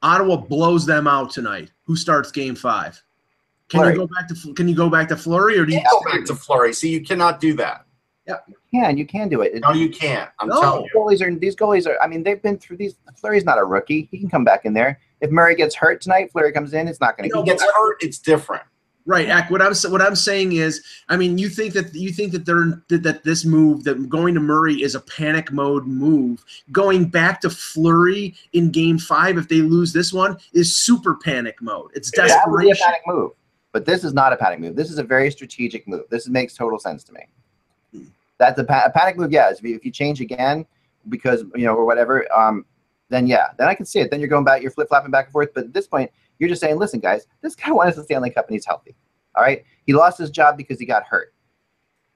Ottawa blows them out tonight. Who starts game five? Can Fleury. you go back to can you go back to Fleury or do you You go back to Fleury. See, you cannot do that. Yeah, you can. You can do it. It- No, you can't. I'm No. telling you. goalies are these goalies are. I mean, they've been through these. Fleury's not a rookie. He can come back in there. If Murray gets hurt tonight, Fleury comes in. It's not going to. he gets hurt, it's different. Right, Ack. What I'm what I'm saying is, I mean, you think that you think that they're that, that this move that going to Murray is a panic mode move. Going back to Fleury in Game Five, if they lose this one, is super panic mode. It's That would be a desperation. panic move. But this is not a panic move. This is a very strategic move. This makes total sense to me. That's a, pa- a panic move. Yeah, if you, if you change again because you know or whatever, um, then yeah, then I can see it. Then you're going back, you're flip flopping back and forth. But at this point, you're just saying, listen, guys, this guy won us the Stanley Cup and he's healthy. All right, he lost his job because he got hurt.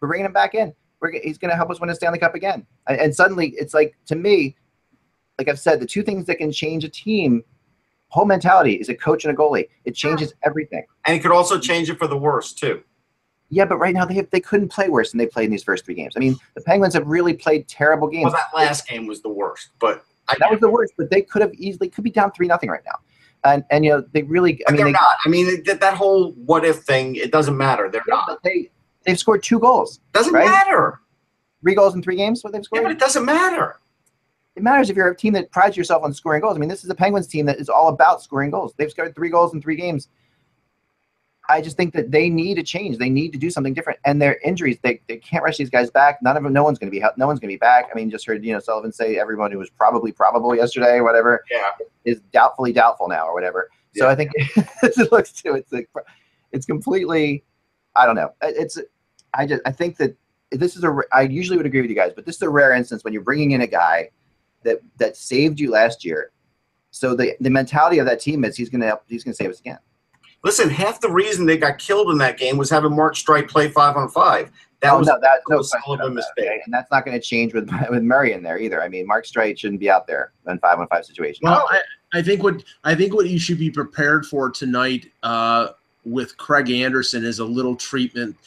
We're bringing him back in. We're, he's going to help us win a Stanley Cup again. And, and suddenly, it's like to me, like I've said, the two things that can change a team, whole mentality is a coach and a goalie. It changes everything. And it could also change it for the worse too. Yeah, but right now they have, they couldn't play worse than they played in these first three games. I mean, the Penguins have really played terrible games. Well, that last game was the worst, but I, that was the worst, but they could have easily could be down three nothing right now. And and you know they really. I mean, they're they, not. I mean, that, that whole what if thing, it doesn't matter. They're yeah, not. but they they've scored two goals, Doesn't Right? matter. three goals in three games. What they've Yeah, scored. but it doesn't matter. it matters if you're a team that prides yourself on scoring goals. I mean, this is a Penguins team that is all about scoring goals. They've scored three goals in three games. I just think that they need a change. They need to do something different. And their injuries, they, they can't rush these guys back. None of them, no one's going to be, no one's going to be back. I mean, just heard, you know, Sullivan say everyone who was probably probable yesterday or whatever Yeah. is doubtfully doubtful now or whatever. So I think it looks to it's like, it's completely, I don't know. It's, I just, I think that this is a I usually would agree with you guys, but this is a rare instance when you're bringing in a guy that, that saved you last year. So the, the mentality of that team is he's going to, he's going to save us again. Listen, half the reason they got killed in that game was having Mark Streit play five on five. That oh, was no, that's no was question hell of a about that, mistake. okay? And that's not going to change with, with Murray in there either. I mean, Mark Streit shouldn't be out there in five on five situations. Well, I, I think what I think what you should be prepared for tonight uh, with Craig Anderson is a little treatment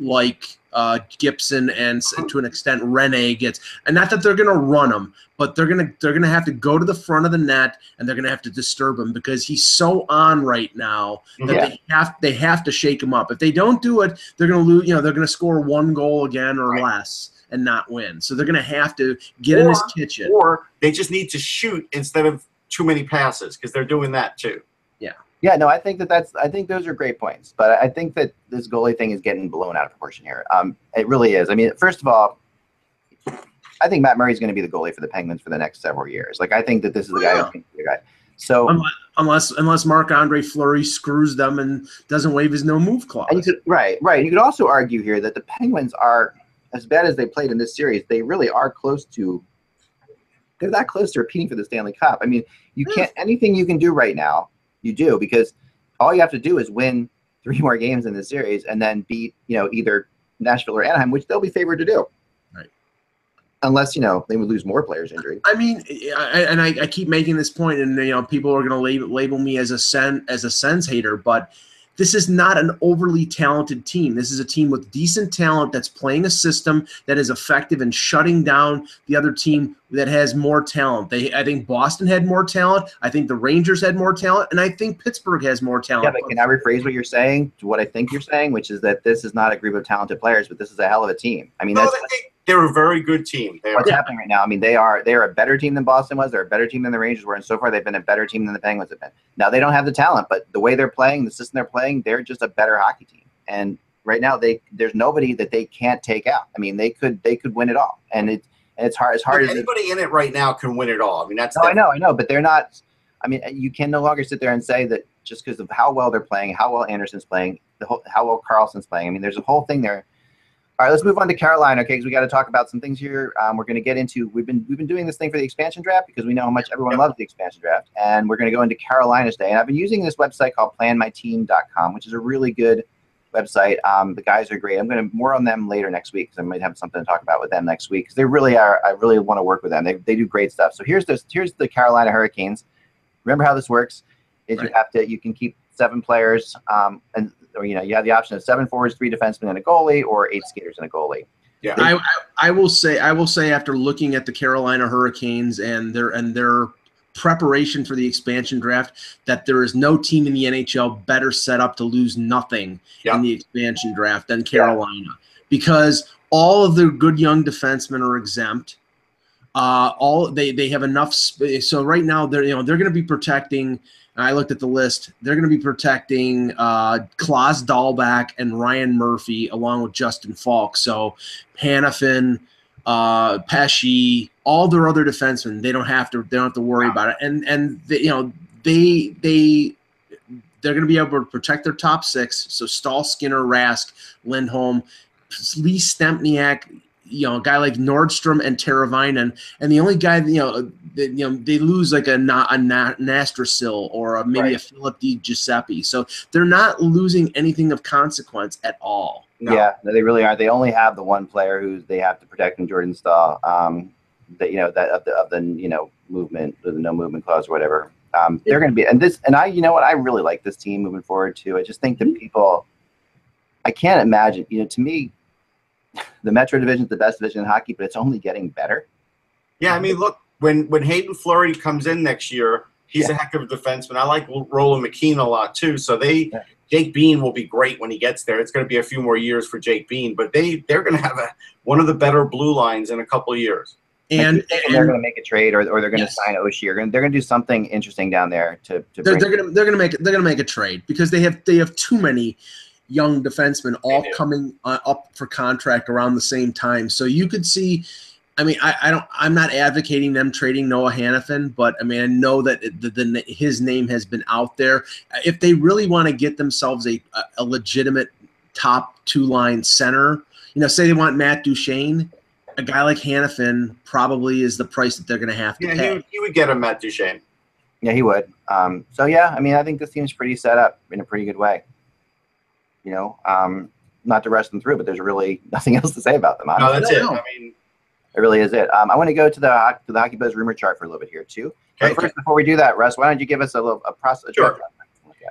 like uh, Gibson and to an extent Rinne gets, and not that they're going to run him, but they're going to they're going to have to go to the front of the net and they're going to have to disturb him because he's so on right now that Yeah. they have they have to shake him up. If they don't do it, they're going to lose. You know, they're going to score one goal again or Right. less and not win. So they're going to have to get in his kitchen. or they just need to shoot instead of too many passes because they're doing that too. Yeah, no, I think that that's. I think those are great points, but I think that this goalie thing is getting blown out of proportion here. Um, it really is. I mean, first of all, I think Matt Murray's going to be the goalie for the Penguins for the next several years. Like, I think that this is the guy. Yeah. who's gonna be the guy. So, unless unless Marc Andre Fleury screws them and doesn't waive his no move clause. could right, right. You could also argue here that the Penguins are as bad as they played in this series. They really are close to. They're that close to repeating for the Stanley Cup. I mean, you can't anything you can do right now, you do because all you have to do is win three more games in the series and then beat you know either Nashville or Anaheim, which they'll be favored to do. Right. unless you know they would lose more players injury. I mean, I, and I, I keep making this point, and you know, people are going to label, label me as a sen as a sense hater, but this is not an overly talented team. This is a team with decent talent that's playing a system that is effective in shutting down the other team that has more talent. They, I think Boston had more talent. I think the Rangers had more talent, and I think Pittsburgh has more talent. Yeah, but can I rephrase what you're saying to what I think you're saying, which is that this is not a group of talented players, but this is a hell of a team. I mean, No, that's they, they're a very good team. They are. what's happening right now. I mean, they are they are a better team than Boston was. They're a better team than the Rangers were, and so far they've been a better team than the Penguins have been. Now they don't have the talent, but the way they're playing, the system they're playing, they're just a better hockey team. And right now, they there's nobody that they can't take out. I mean, they could they could win it all, and it and it's hard as hard Look, as it, anybody in it right now can win it all. I mean, that's no, I know, I know, but they're not. I mean, you can no longer sit there and say that just because of how well they're playing, how well Anderson's playing, the whole, how well Karlsson's playing. I mean, there's a whole thing there. All right, let's move on to Carolina, okay? Because we got to talk about some things here. Um, we're going to get into. We've been we've been doing this thing for the expansion draft because we know how much everyone loves the expansion draft, and we're going to go into Carolina today. And I've been using this website called PlanMyTeam.com, which is a really good website. Um, the guys are great. I'm going to more on them later next week because I might have something to talk about with them next week because they really are. I really want to work with them. They, they do great stuff. So here's this. Here's the Carolina Hurricanes. Remember how this works? Is you have to you can keep seven players, um, and or you know you have the option of seven forwards, three defensemen, and a goalie, or eight skaters and a goalie. Yeah. I, I I will say I will say after looking at the Carolina Hurricanes and their and their preparation for the expansion draft that there is no team in the NHL better set up to lose nothing Yeah. in the expansion draft than Carolina because all of their good young defensemen are exempt. Uh, all they they have enough. Sp- so right now they're you know they're going to be protecting. I looked at the list. They're going to be protecting uh, Klas Dahlbeck and Ryan Murphy along with Justin Faulk. So Hanifin, uh, Pesce, all their other defensemen, they don't have to. They don't have to worry about it. And and they, you know they they they're going to be able to protect their top six. So Staal, Skinner, Rask, Lindholm, Lee Stempniak, you know, a guy like Nordstrom and Teravainen, and the only guy, you know, that, you know, they lose like a not a Na- Nestrasil or a, maybe a Right. Philip Di Giuseppe. So they're not losing anything of consequence at all. No. Yeah, no, they really are. They only have the one player who they have to protect in Jordan Staal. Um, that you know that of the of the you know movement, the no movement clause or whatever. Um, they're going to be and this and I you know what I really like this team moving forward too. I just think that people, I can't imagine you know to me, the Metro Division is the best division in hockey, but it's only getting better. Yeah, I mean, look, when when Hayden Fleury comes in next year, he's a heck of a defenseman. I like Roland McKeown a lot too. So they Yeah. Jake Bean will be great when he gets there. It's going to be a few more years for Jake Bean, but they they're going to have a one of the better blue lines in a couple of years. And, Like, they're going to make a trade, or, or they're going to Yes. sign Oshie. Or they're going to do something interesting down there to, to they're, they're gonna they're gonna make they're gonna make a trade because they have they have too many young defensemen all coming uh, up for contract around the same time. So you could see. I mean, I, I don't. I'm not advocating them trading Noah Hanifin, but I mean, I know that the, the his name has been out there. If they really want to get themselves a a legitimate top two line center, you know, say they want Matt Duchene, a guy like Hanifin probably is the price that they're going to have to Yeah, pay. he, would- he would get him Matt Duchene. Yeah, he would. Um, so yeah, I mean, I think this team's pretty set up in a pretty good way. You know, um, not to rush them through, but there's really nothing else to say about them. No, that's I it. know. I mean, it really is it. Um, I want to go to the ho- to the Hockey Buzz rumor chart for a little bit here too. But okay. first, before we do that, Russ, why don't you give us a little a process? Sure.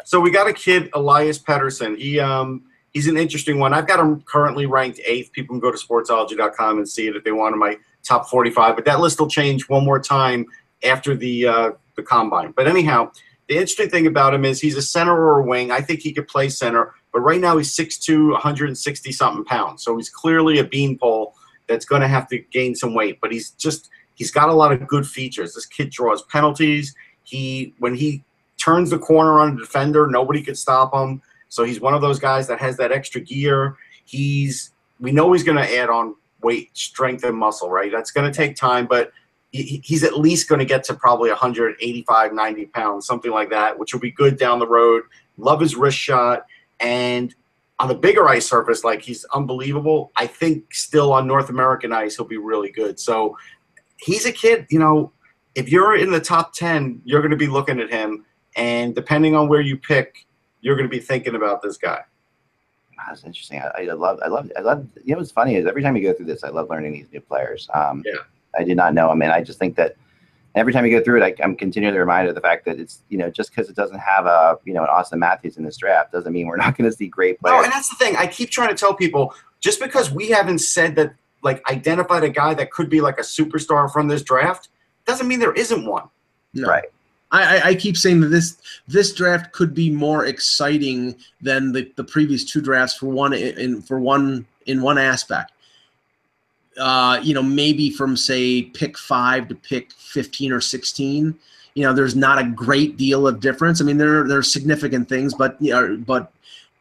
So we got a kid, Elias Pettersson. He um he's an interesting one. I've got him currently ranked eighth. People can go to sportsology.com and see it if they want him in my top 45. But that list will change one more time after the uh, the combine. But anyhow, the interesting thing about him is he's a center or a wing. I think he could play center, but right now he's 6'2", 160 something pounds. So he's clearly a beanpole that's going to have to gain some weight. But he's just he's got a lot of good features. This kid draws penalties. He when he turns the corner on a defender, nobody could stop him. So he's one of those guys that has that extra gear. He's we know he's going to add on weight, strength, and muscle. Right, that's going to take time, but he's at least going to get to probably 185, 90 pounds, something like that, which will be good down the road. Love his wrist shot, and on the bigger ice surface, like he's unbelievable. I think still on North American ice, he'll be really good. So he's a kid, you know. If you're in the top 10, you're going to be looking at him. And depending on where you pick, you're going to be thinking about this guy. That's interesting. I, I love, I love, I love. You know, what's funny is every time you go through this, I love learning these new players. Um, Yeah. I did not know. I mean, I just think that every time you go through it, I, I'm continually reminded of the fact that it's, you know, just because it doesn't have a, you know, an Auston Matthews in this draft doesn't mean we're not going to see great No, players. and that's the thing. I keep trying to tell people just because we haven't said that, like, identified a guy that could be like a superstar from this draft, doesn't mean there isn't one. No. Right. I, I, I keep saying that this this draft could be more exciting than the, the previous two drafts for one in, in for one in one aspect. Uh, you know, maybe from say pick five to pick fifteen or sixteen. You know, there's not a great deal of difference. I mean, there there are significant things, but you know, but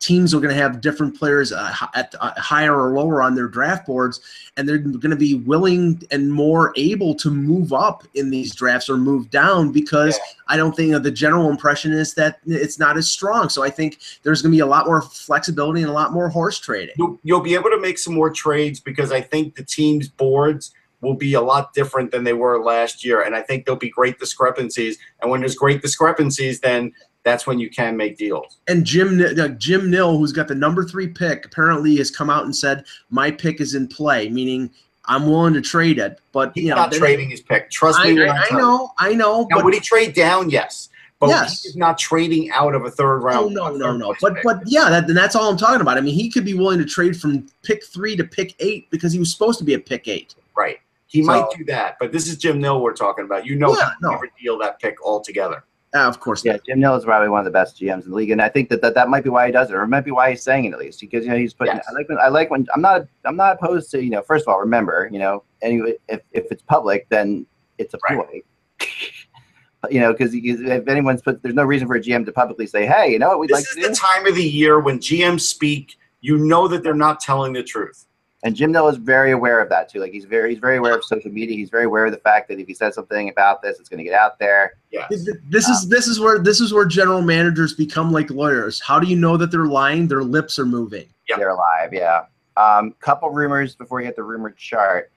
teams are going to have different players uh, at uh, higher or lower on their draft boards, and they're going to be willing and more able to move up in these drafts or move down because I don't think uh, the general impression is that it's not as strong. So I think there's going to be a lot more flexibility and a lot more horse trading. You'll, you'll be able to make some more trades because I think the team's boards will be a lot different than they were last year. And I think there'll be great discrepancies. And when there's great discrepancies, then that's when you can make deals. And Jim uh, Jim Nill, who's got the number three pick, apparently has come out and said my pick is in play, meaning I'm willing to trade it. But He's you know, not trading his pick. Trust I, me. when I, I know, I know, Now, but would he trade down? Yes. But Yes. he's not trading out of a third Oh round. no, a no, third no. But pick. but yeah, that, and that's all I'm talking about. I mean, he could be willing to trade from pick three to pick eight because he was supposed to be a pick eight. right. He So- might do that. But this is Jim Nill we're talking about. You know, Yeah, no. never deal that pick altogether. Uh, of course, Yeah, not. Jim Nill is probably one of the best GMs in the league, and I think that, that that might be why he does it, or it might be why he's saying it at least, because you know he's putting. Yes. I like when I like when I'm not I'm not opposed to you know. First of all, remember you know anyway if if it's public, then it's a Right. ploy. you know, because if anyone's put, there's no reason for a GM to publicly say, hey, you know what we'd like This like is to the time of the year when GMs speak. You know that they're not telling the truth. And Jim Nill is very aware of that too. Like he's very he's very aware of social media. He's very aware of the fact that if he says something about this, it's going to get out there. Yes. This- This is this is where this is where general managers become like lawyers. How do you know that they're lying? Their lips are moving. Yep. They're alive, yeah. Um, couple rumors before you get the rumor chart.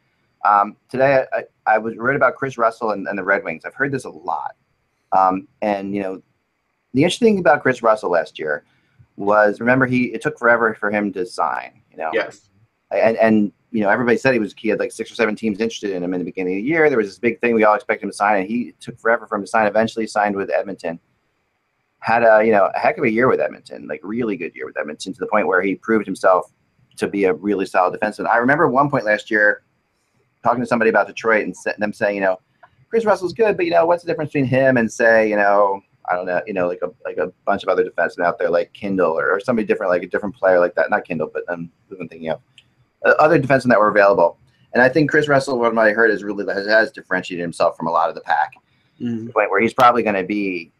Um, today, I, I was read about Kris Russell and, and the Red Wings. I've heard this a lot. Um, and you know, the interesting thing about Kris Russell last year was remember he it took forever for him to sign. You know, Yes. And and you know everybody said he was he had like six or seven teams interested in him in the beginning of the year. There was this big thing we all expected him to sign, and he took forever for him to sign. Eventually, signed with Edmonton. Had a you know a heck of a year with Edmonton, like really good year with Edmonton, to the point where he proved himself to be a really solid defenseman. I remember one point last year talking to somebody about Detroit and them saying, you know, Kris Russell's good, but you know what's the difference between him and say you know I don't know, you know, like a like a bunch of other defensemen out there, like Kindl or, or somebody different, like a different player like that. Not Kindl, but who I'm thinking of other defensemen that were available. And I think Kris Russell, what I heard, is really has, has differentiated himself from a lot of the pack Mm. to the point where he's probably going to be,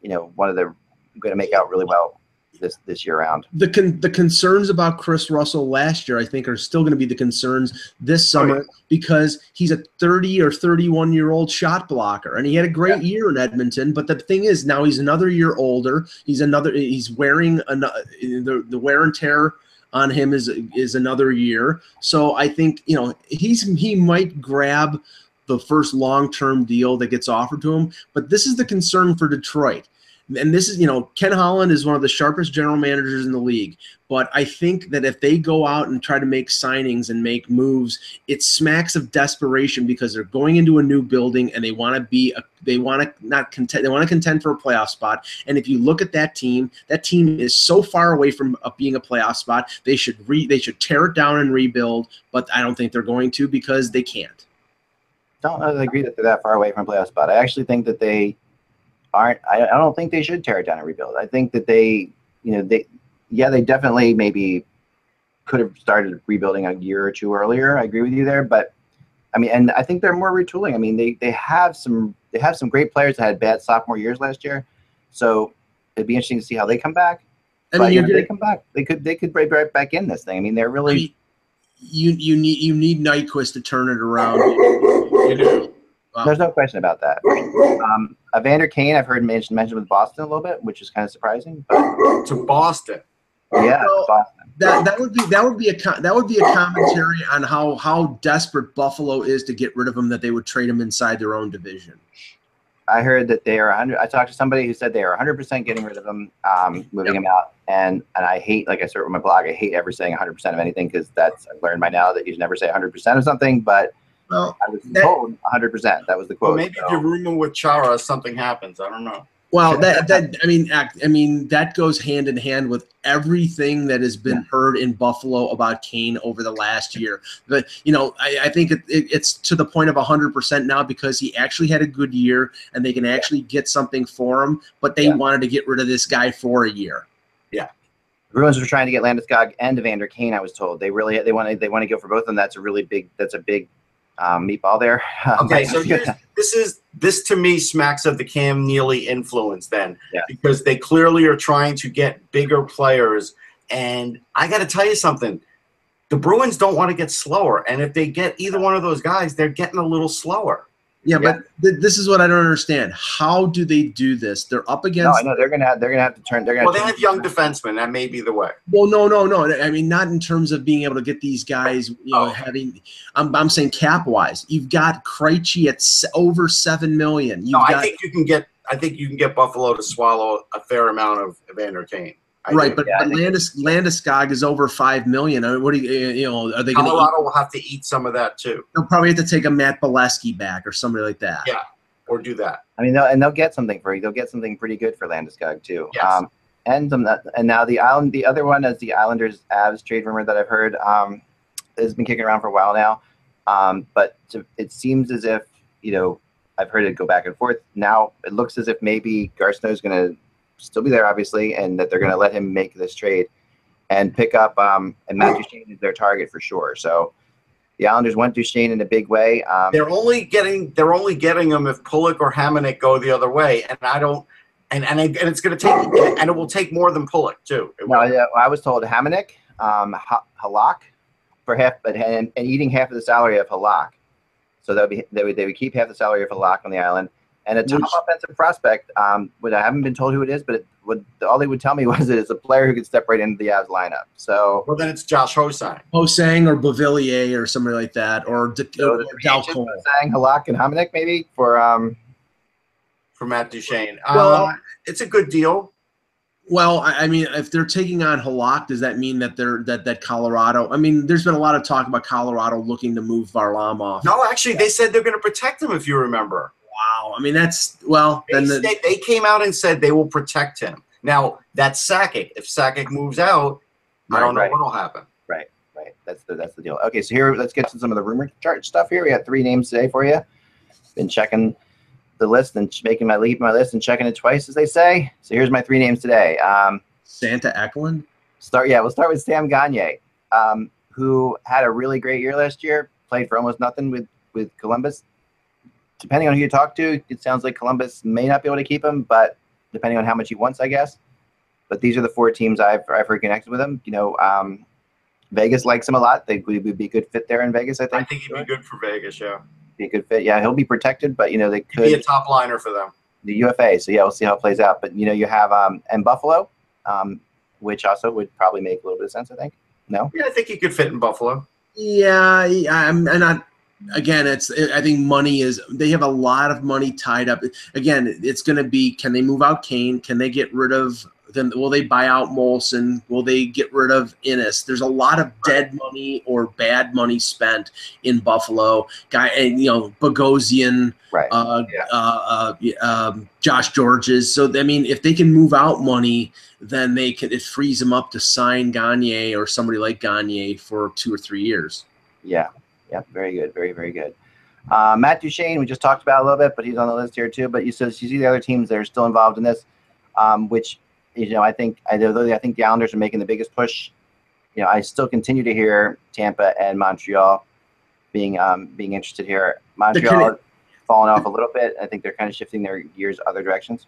you know, one of the going to make out really well this this year round. The con- the concerns about Kris Russell last year, I think, are still going to be the concerns this Oh, summer because he's a 30 or 31 year old shot blocker, and he had a great year in Edmonton. But the thing is, now he's another year older. He's another. He's wearing an, the the wear and tear on him is is another year. So I think you know he's he might grab the first long term deal that gets offered to him. But this is the concern for Detroit. And this is, you know, Ken Holland is one of the sharpest general managers in the league. But I think that if they go out and try to make signings and make moves, it smacks of desperation because they're going into a new building and they want to be, a, they want to not contend, they want to contend for a playoff spot. And if you look at that team, that team is so far away from uh, being a playoff spot. They should re, they should tear it down and rebuild. But I don't think they're going to because they can't. don't I agree that they're that far away from a playoff spot. I actually think that they aren't. I, I don't think they should tear it down and rebuild. I think that they, you know, they, yeah, they definitely maybe could have started rebuilding a year or two earlier. I agree with you there, but I mean, and I think they're more retooling. I mean, they they have some they have some great players that had bad sophomore years last year, so it'd be interesting to see how they come back. I but mean, you you're know, they come back. They could they could break right back in this thing. I mean, they're really. you you need you need Nyquist to turn it around. You do. Wow. There's no question about that. Um, Evander Kane, I've heard mentioned mentioned with Boston a little bit, which is kind of surprising. But To Boston. yeah, Well, Boston. That that would be that would be a that would be a commentary on how how desperate Buffalo is to get rid of him that they would trade him inside their own division. I heard that they are 100. I talked to somebody who said they are 100% getting rid of him, um, moving him out. And and I hate, like I said with my blog, I hate ever saying 100% of anything because that's I've learned by now that you should never say 100% of something. But Well, I was that- told 100%. That was the quote. Well, maybe so- if you're rooming with Chara, something happens. I don't know. Well, that that I mean, I mean that goes hand in hand with everything that has been heard in Buffalo about Kane over the last year. But you know, I, I think it, it, it's to the point of hundred percent now because he actually had a good year and they can actually get something for him. But they Yeah. wanted to get rid of this guy for a year. Yeah, Bruins were trying to get Landeskog and Evander Kane. I was told they really they want to they want to go for both of them. That's a really big that's a big um, meatball there. Okay, so here's, this is this to me smacks of the Cam Neely influence then, Yeah. because they clearly are trying to get bigger players. And I got to tell you something, the Bruins don't want to get slower, and if they get either one of those guys, they're getting a little slower. Yeah, Yeah. but th- this is what I don't understand. How do they do this? They're up against. no, against I know they're gonna have, they're gonna have to turn. They're gonna. Well, they have young defensemen. That may be the way. Well, no, no, no. I mean, not in terms of being able to get these guys. You know, Oh. having. I'm, I'm saying cap wise. You've got Krejci at s- over seven million. You've No, I think you can get. I think you can get Buffalo to swallow a fair amount of Evander Kane. I right, do. but, Yeah, but Landis Landeskog is over five million. I mean, what do you you know? Are they going to? Colorado will have to eat some of that too, They'll probably have to take a Matt Beleskey back or somebody like that. Yeah. or do that. I mean, they'll, and they'll get something for you. They'll get something pretty good for Landeskog too. Yes. Um, and some and now the island, the other one is the Islanders Avs trade rumor that I've heard um, has been kicking around for a while now. Um, but to, it seems as if you know I've heard it go back and forth. Now it looks as if maybe Garth Snow is going to still be there, obviously, and that they're going to let him make this trade and pick up. Um, and Matt Duchene is their target for sure. So the Islanders want Duchene in a big way. Um, They're only getting they're only getting them if Pulock or Hamonic go the other way, and I don't. And and, and it's going to take and it will take more than Pulock too. No, yeah, I was told Hamonic, um, Halak, for half, but and, and eating half of the salary of Halak. So that would be they would they would keep half the salary of Halak on the island, and a top Which- offensive prospect. Um, but I haven't been told who it is, but it would all they would tell me was it's a player who could step right into the Avs lineup. So. Well, then it's Josh Ho-Sang. Ho-Sang or Beauvillier or somebody like that, or, D- So or the Dal chances Cole. saying Halak and Hamonic maybe for um for Matt Duchene. Well- uh, it's a good deal. Well, I I mean, if they're taking on Halak, does that mean that they're that that Colorado? I mean, there's been a lot of talk about Colorado looking to move Varlamov. No, actually, they said they're going to protect him. If you remember, Wow. I mean, that's well. they, Then the, said- they came out and said they will protect him. Now that's Sakic. If Sakic moves out, I don't know Right, right. what will happen. Right. Right. That's the that's the deal. Okay, so here let's get to some of the rumor chart stuff here. We got three names today for you. Been checking the list and making my leap my list and checking it twice, as they say. So here's my three names today. Um, Santa Eklund. start yeah, we'll start with Sam Gagner, um, who had a really great year last year. Played for almost nothing with with Columbus. Depending on who you talk to, it sounds like Columbus may not be able to keep him, but depending on how much he wants, I guess. But these are the four teams I've I've reconnected with him. You know, um, Vegas likes him a lot. They would be a good fit there in Vegas. I think. I think he'd be good for Vegas. Yeah, Be a good fit. Yeah, he'll be protected, but you know they he'd be a top liner for them. the UFA. So yeah, we'll see how it plays out. But you know, you have um and Buffalo, um, which also would probably make a little bit of sense. I think. No. Yeah, I think he could fit in Buffalo. Yeah, I'm, I'm not. Again, it's. I think money is. They have a lot of money tied up. Again, it's going to be. Can they move out Kane? Can they get rid of? Then will they buy out Moulson? Will they get rid of Ennis? There's a lot of dead money or bad money spent in Buffalo. Guy and you know Bogosian, Right. uh, Yeah. uh, uh, um, Josh Gorges. So I mean, if they can move out money, then they can. It frees them up to sign Gagner or somebody like Gagner for two or three years. Yeah. Yeah. Very good. Very very good. Uh, Matt Duchene, we just talked about a little bit, but he's on the list here too. But you says you see the other teams that are still involved in this, um, which you know I think I I think the Islanders are making the biggest push. You know, I still continue to hear Tampa and Montreal being um, being interested here. Montreal falling off a little bit. I think they're kind of shifting their gears other directions.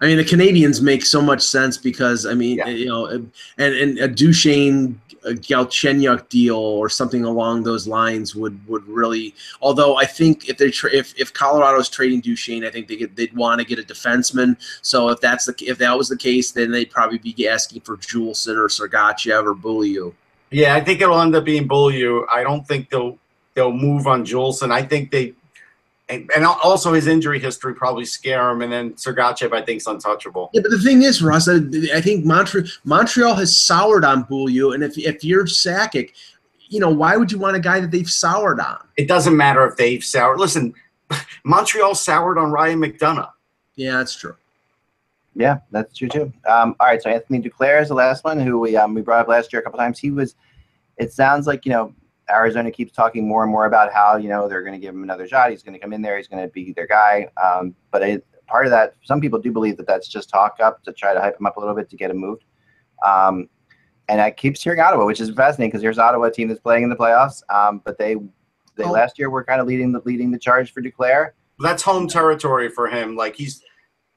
I mean, the Canadiens make so much sense because I mean, Yeah. you know, and and a Duchene a Galchenyuk deal or something along those lines would would really. Although I think if they tra- if if Colorado's trading Duchene, I think they get, they'd want to get a defenseman. So if that's the if that was the case, then they'd probably be asking for Juulsen or Sergachev or Beaulieu. Yeah, I think it'll end up being Beaulieu. I don't think they'll they'll move on Juulsen. I think they and, and also his injury history probably scare him. And then Sergachev, I think, is untouchable. Yeah, but the thing is, Russ, I, I think Montreal Montreal has soured on Beaulieu, and if if you're Sakic, you know why would you want a guy that they've soured on? It doesn't matter if they've soured. Listen, Montreal soured on Ryan McDonagh. Yeah, that's true. Yeah, that's true too. Um, all right, so Anthony Duclair is the last one who we um, we brought up last year a couple times. He was. It sounds like you know Arizona keeps talking more and more about how you know they're going to give him another shot. He's going to come in there. He's going to be their guy. Um, but it, part of that, some people do believe that that's just talk up to try to hype him up a little bit to get him moved. Um, and I keep hearing Ottawa, which is fascinating because here's Ottawa team that's playing in the playoffs. Um, but they they Oh. last year were kind of leading the leading the charge for Duclair. That's home territory for him. Like he's,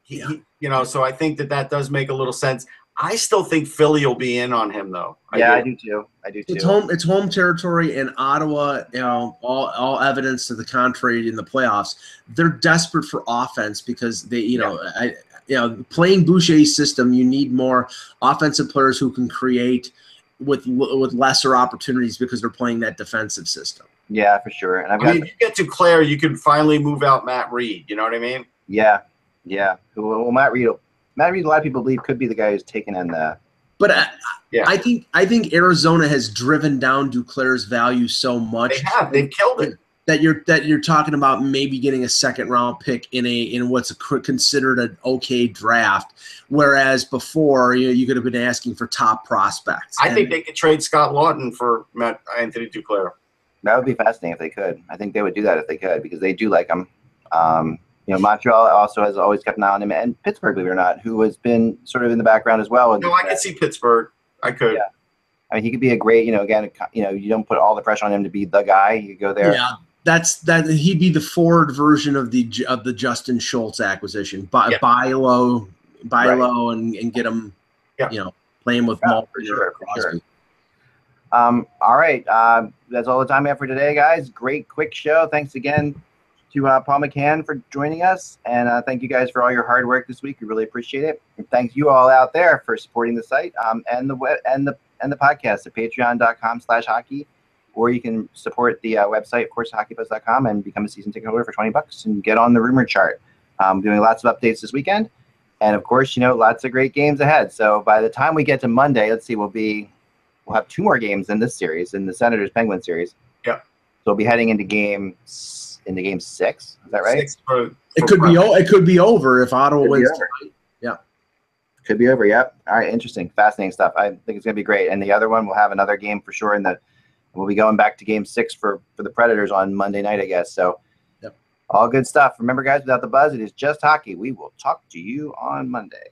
he, Yeah. he- you know. So I think that that does make a little sense. I still think Philly will be in on him though. yeah, I do. do too. I do too. It's home. It's home territory, in Ottawa. You know, all all evidence to the contrary in the playoffs. They're desperate for offense because they, you know, I, you know, playing Boucher's system, you need more offensive players who can create with with lesser opportunities because they're playing that defensive system. Yeah, for sure. And I've I got mean, if you get Duclair, you can finally move out Matt Read. You know what I mean? yeah, yeah. Well, well, Matt Read, Matt Read, a lot of people believe could be the guy who's taken in the. But I, Yeah. I think I think Arizona has driven down Duclair's value so much They have. They've killed it. that you're that you're talking about maybe getting a second round pick in a in what's a, considered an okay draft, whereas before you know, you could have been asking for top prospects. I And- think they could trade Scott Laughton for Matt Anthony Duclair. That would be fascinating if they could. I think they would do that if they could because they do like him. Um, you know, Montreal also has always kept an eye on him, and Pittsburgh, believe it or not, who has been sort of in the background as well. And No, I could see Pittsburgh. I could. Yeah. I mean, he could be a great, you know, again, you know, you don't put all the pressure on him to be the guy. You go there. yeah, that's that he'd be the forward version of the of the Justin Schultz acquisition. Buy Yeah. buy low, buy Right. low, and, and get him. Yeah. You know, playing with Yeah, Malkin for or sure, Crosby. sure. Um, all right. Uh, that's all the time we have for today, guys. Great, quick show. Thanks again to uh, Paul McCann for joining us. And uh, thank you guys for all your hard work this week. We really appreciate it. And thank you all out there for supporting the site um, and the web and the and the podcast at patreon.com slash hockey. Or you can support the uh, website, of course, hockeybuzz.com, and become a season ticket holder for 20 bucks and get on the rumor chart. Um, doing lots of updates this weekend. And of course, you know, lots of great games ahead. So by the time we get to Monday, let's see, we'll be we'll have two more games in this series, in the Senators Penguins series. Yeah. So we'll be heading into game into game six. Is that right? Six for- It for could be Brett. o- it could be over if Ottawa Could wins. Yeah. Could be over. Yep. All right. Interesting. Fascinating stuff. I think it's gonna be great. And the other one, we'll have another game for sure. In the we'll be going back to game six for for the Predators on Monday night, I guess. So. Yep. All good stuff. Remember, guys, without the buzz, it is just hockey. We will talk to you on Monday.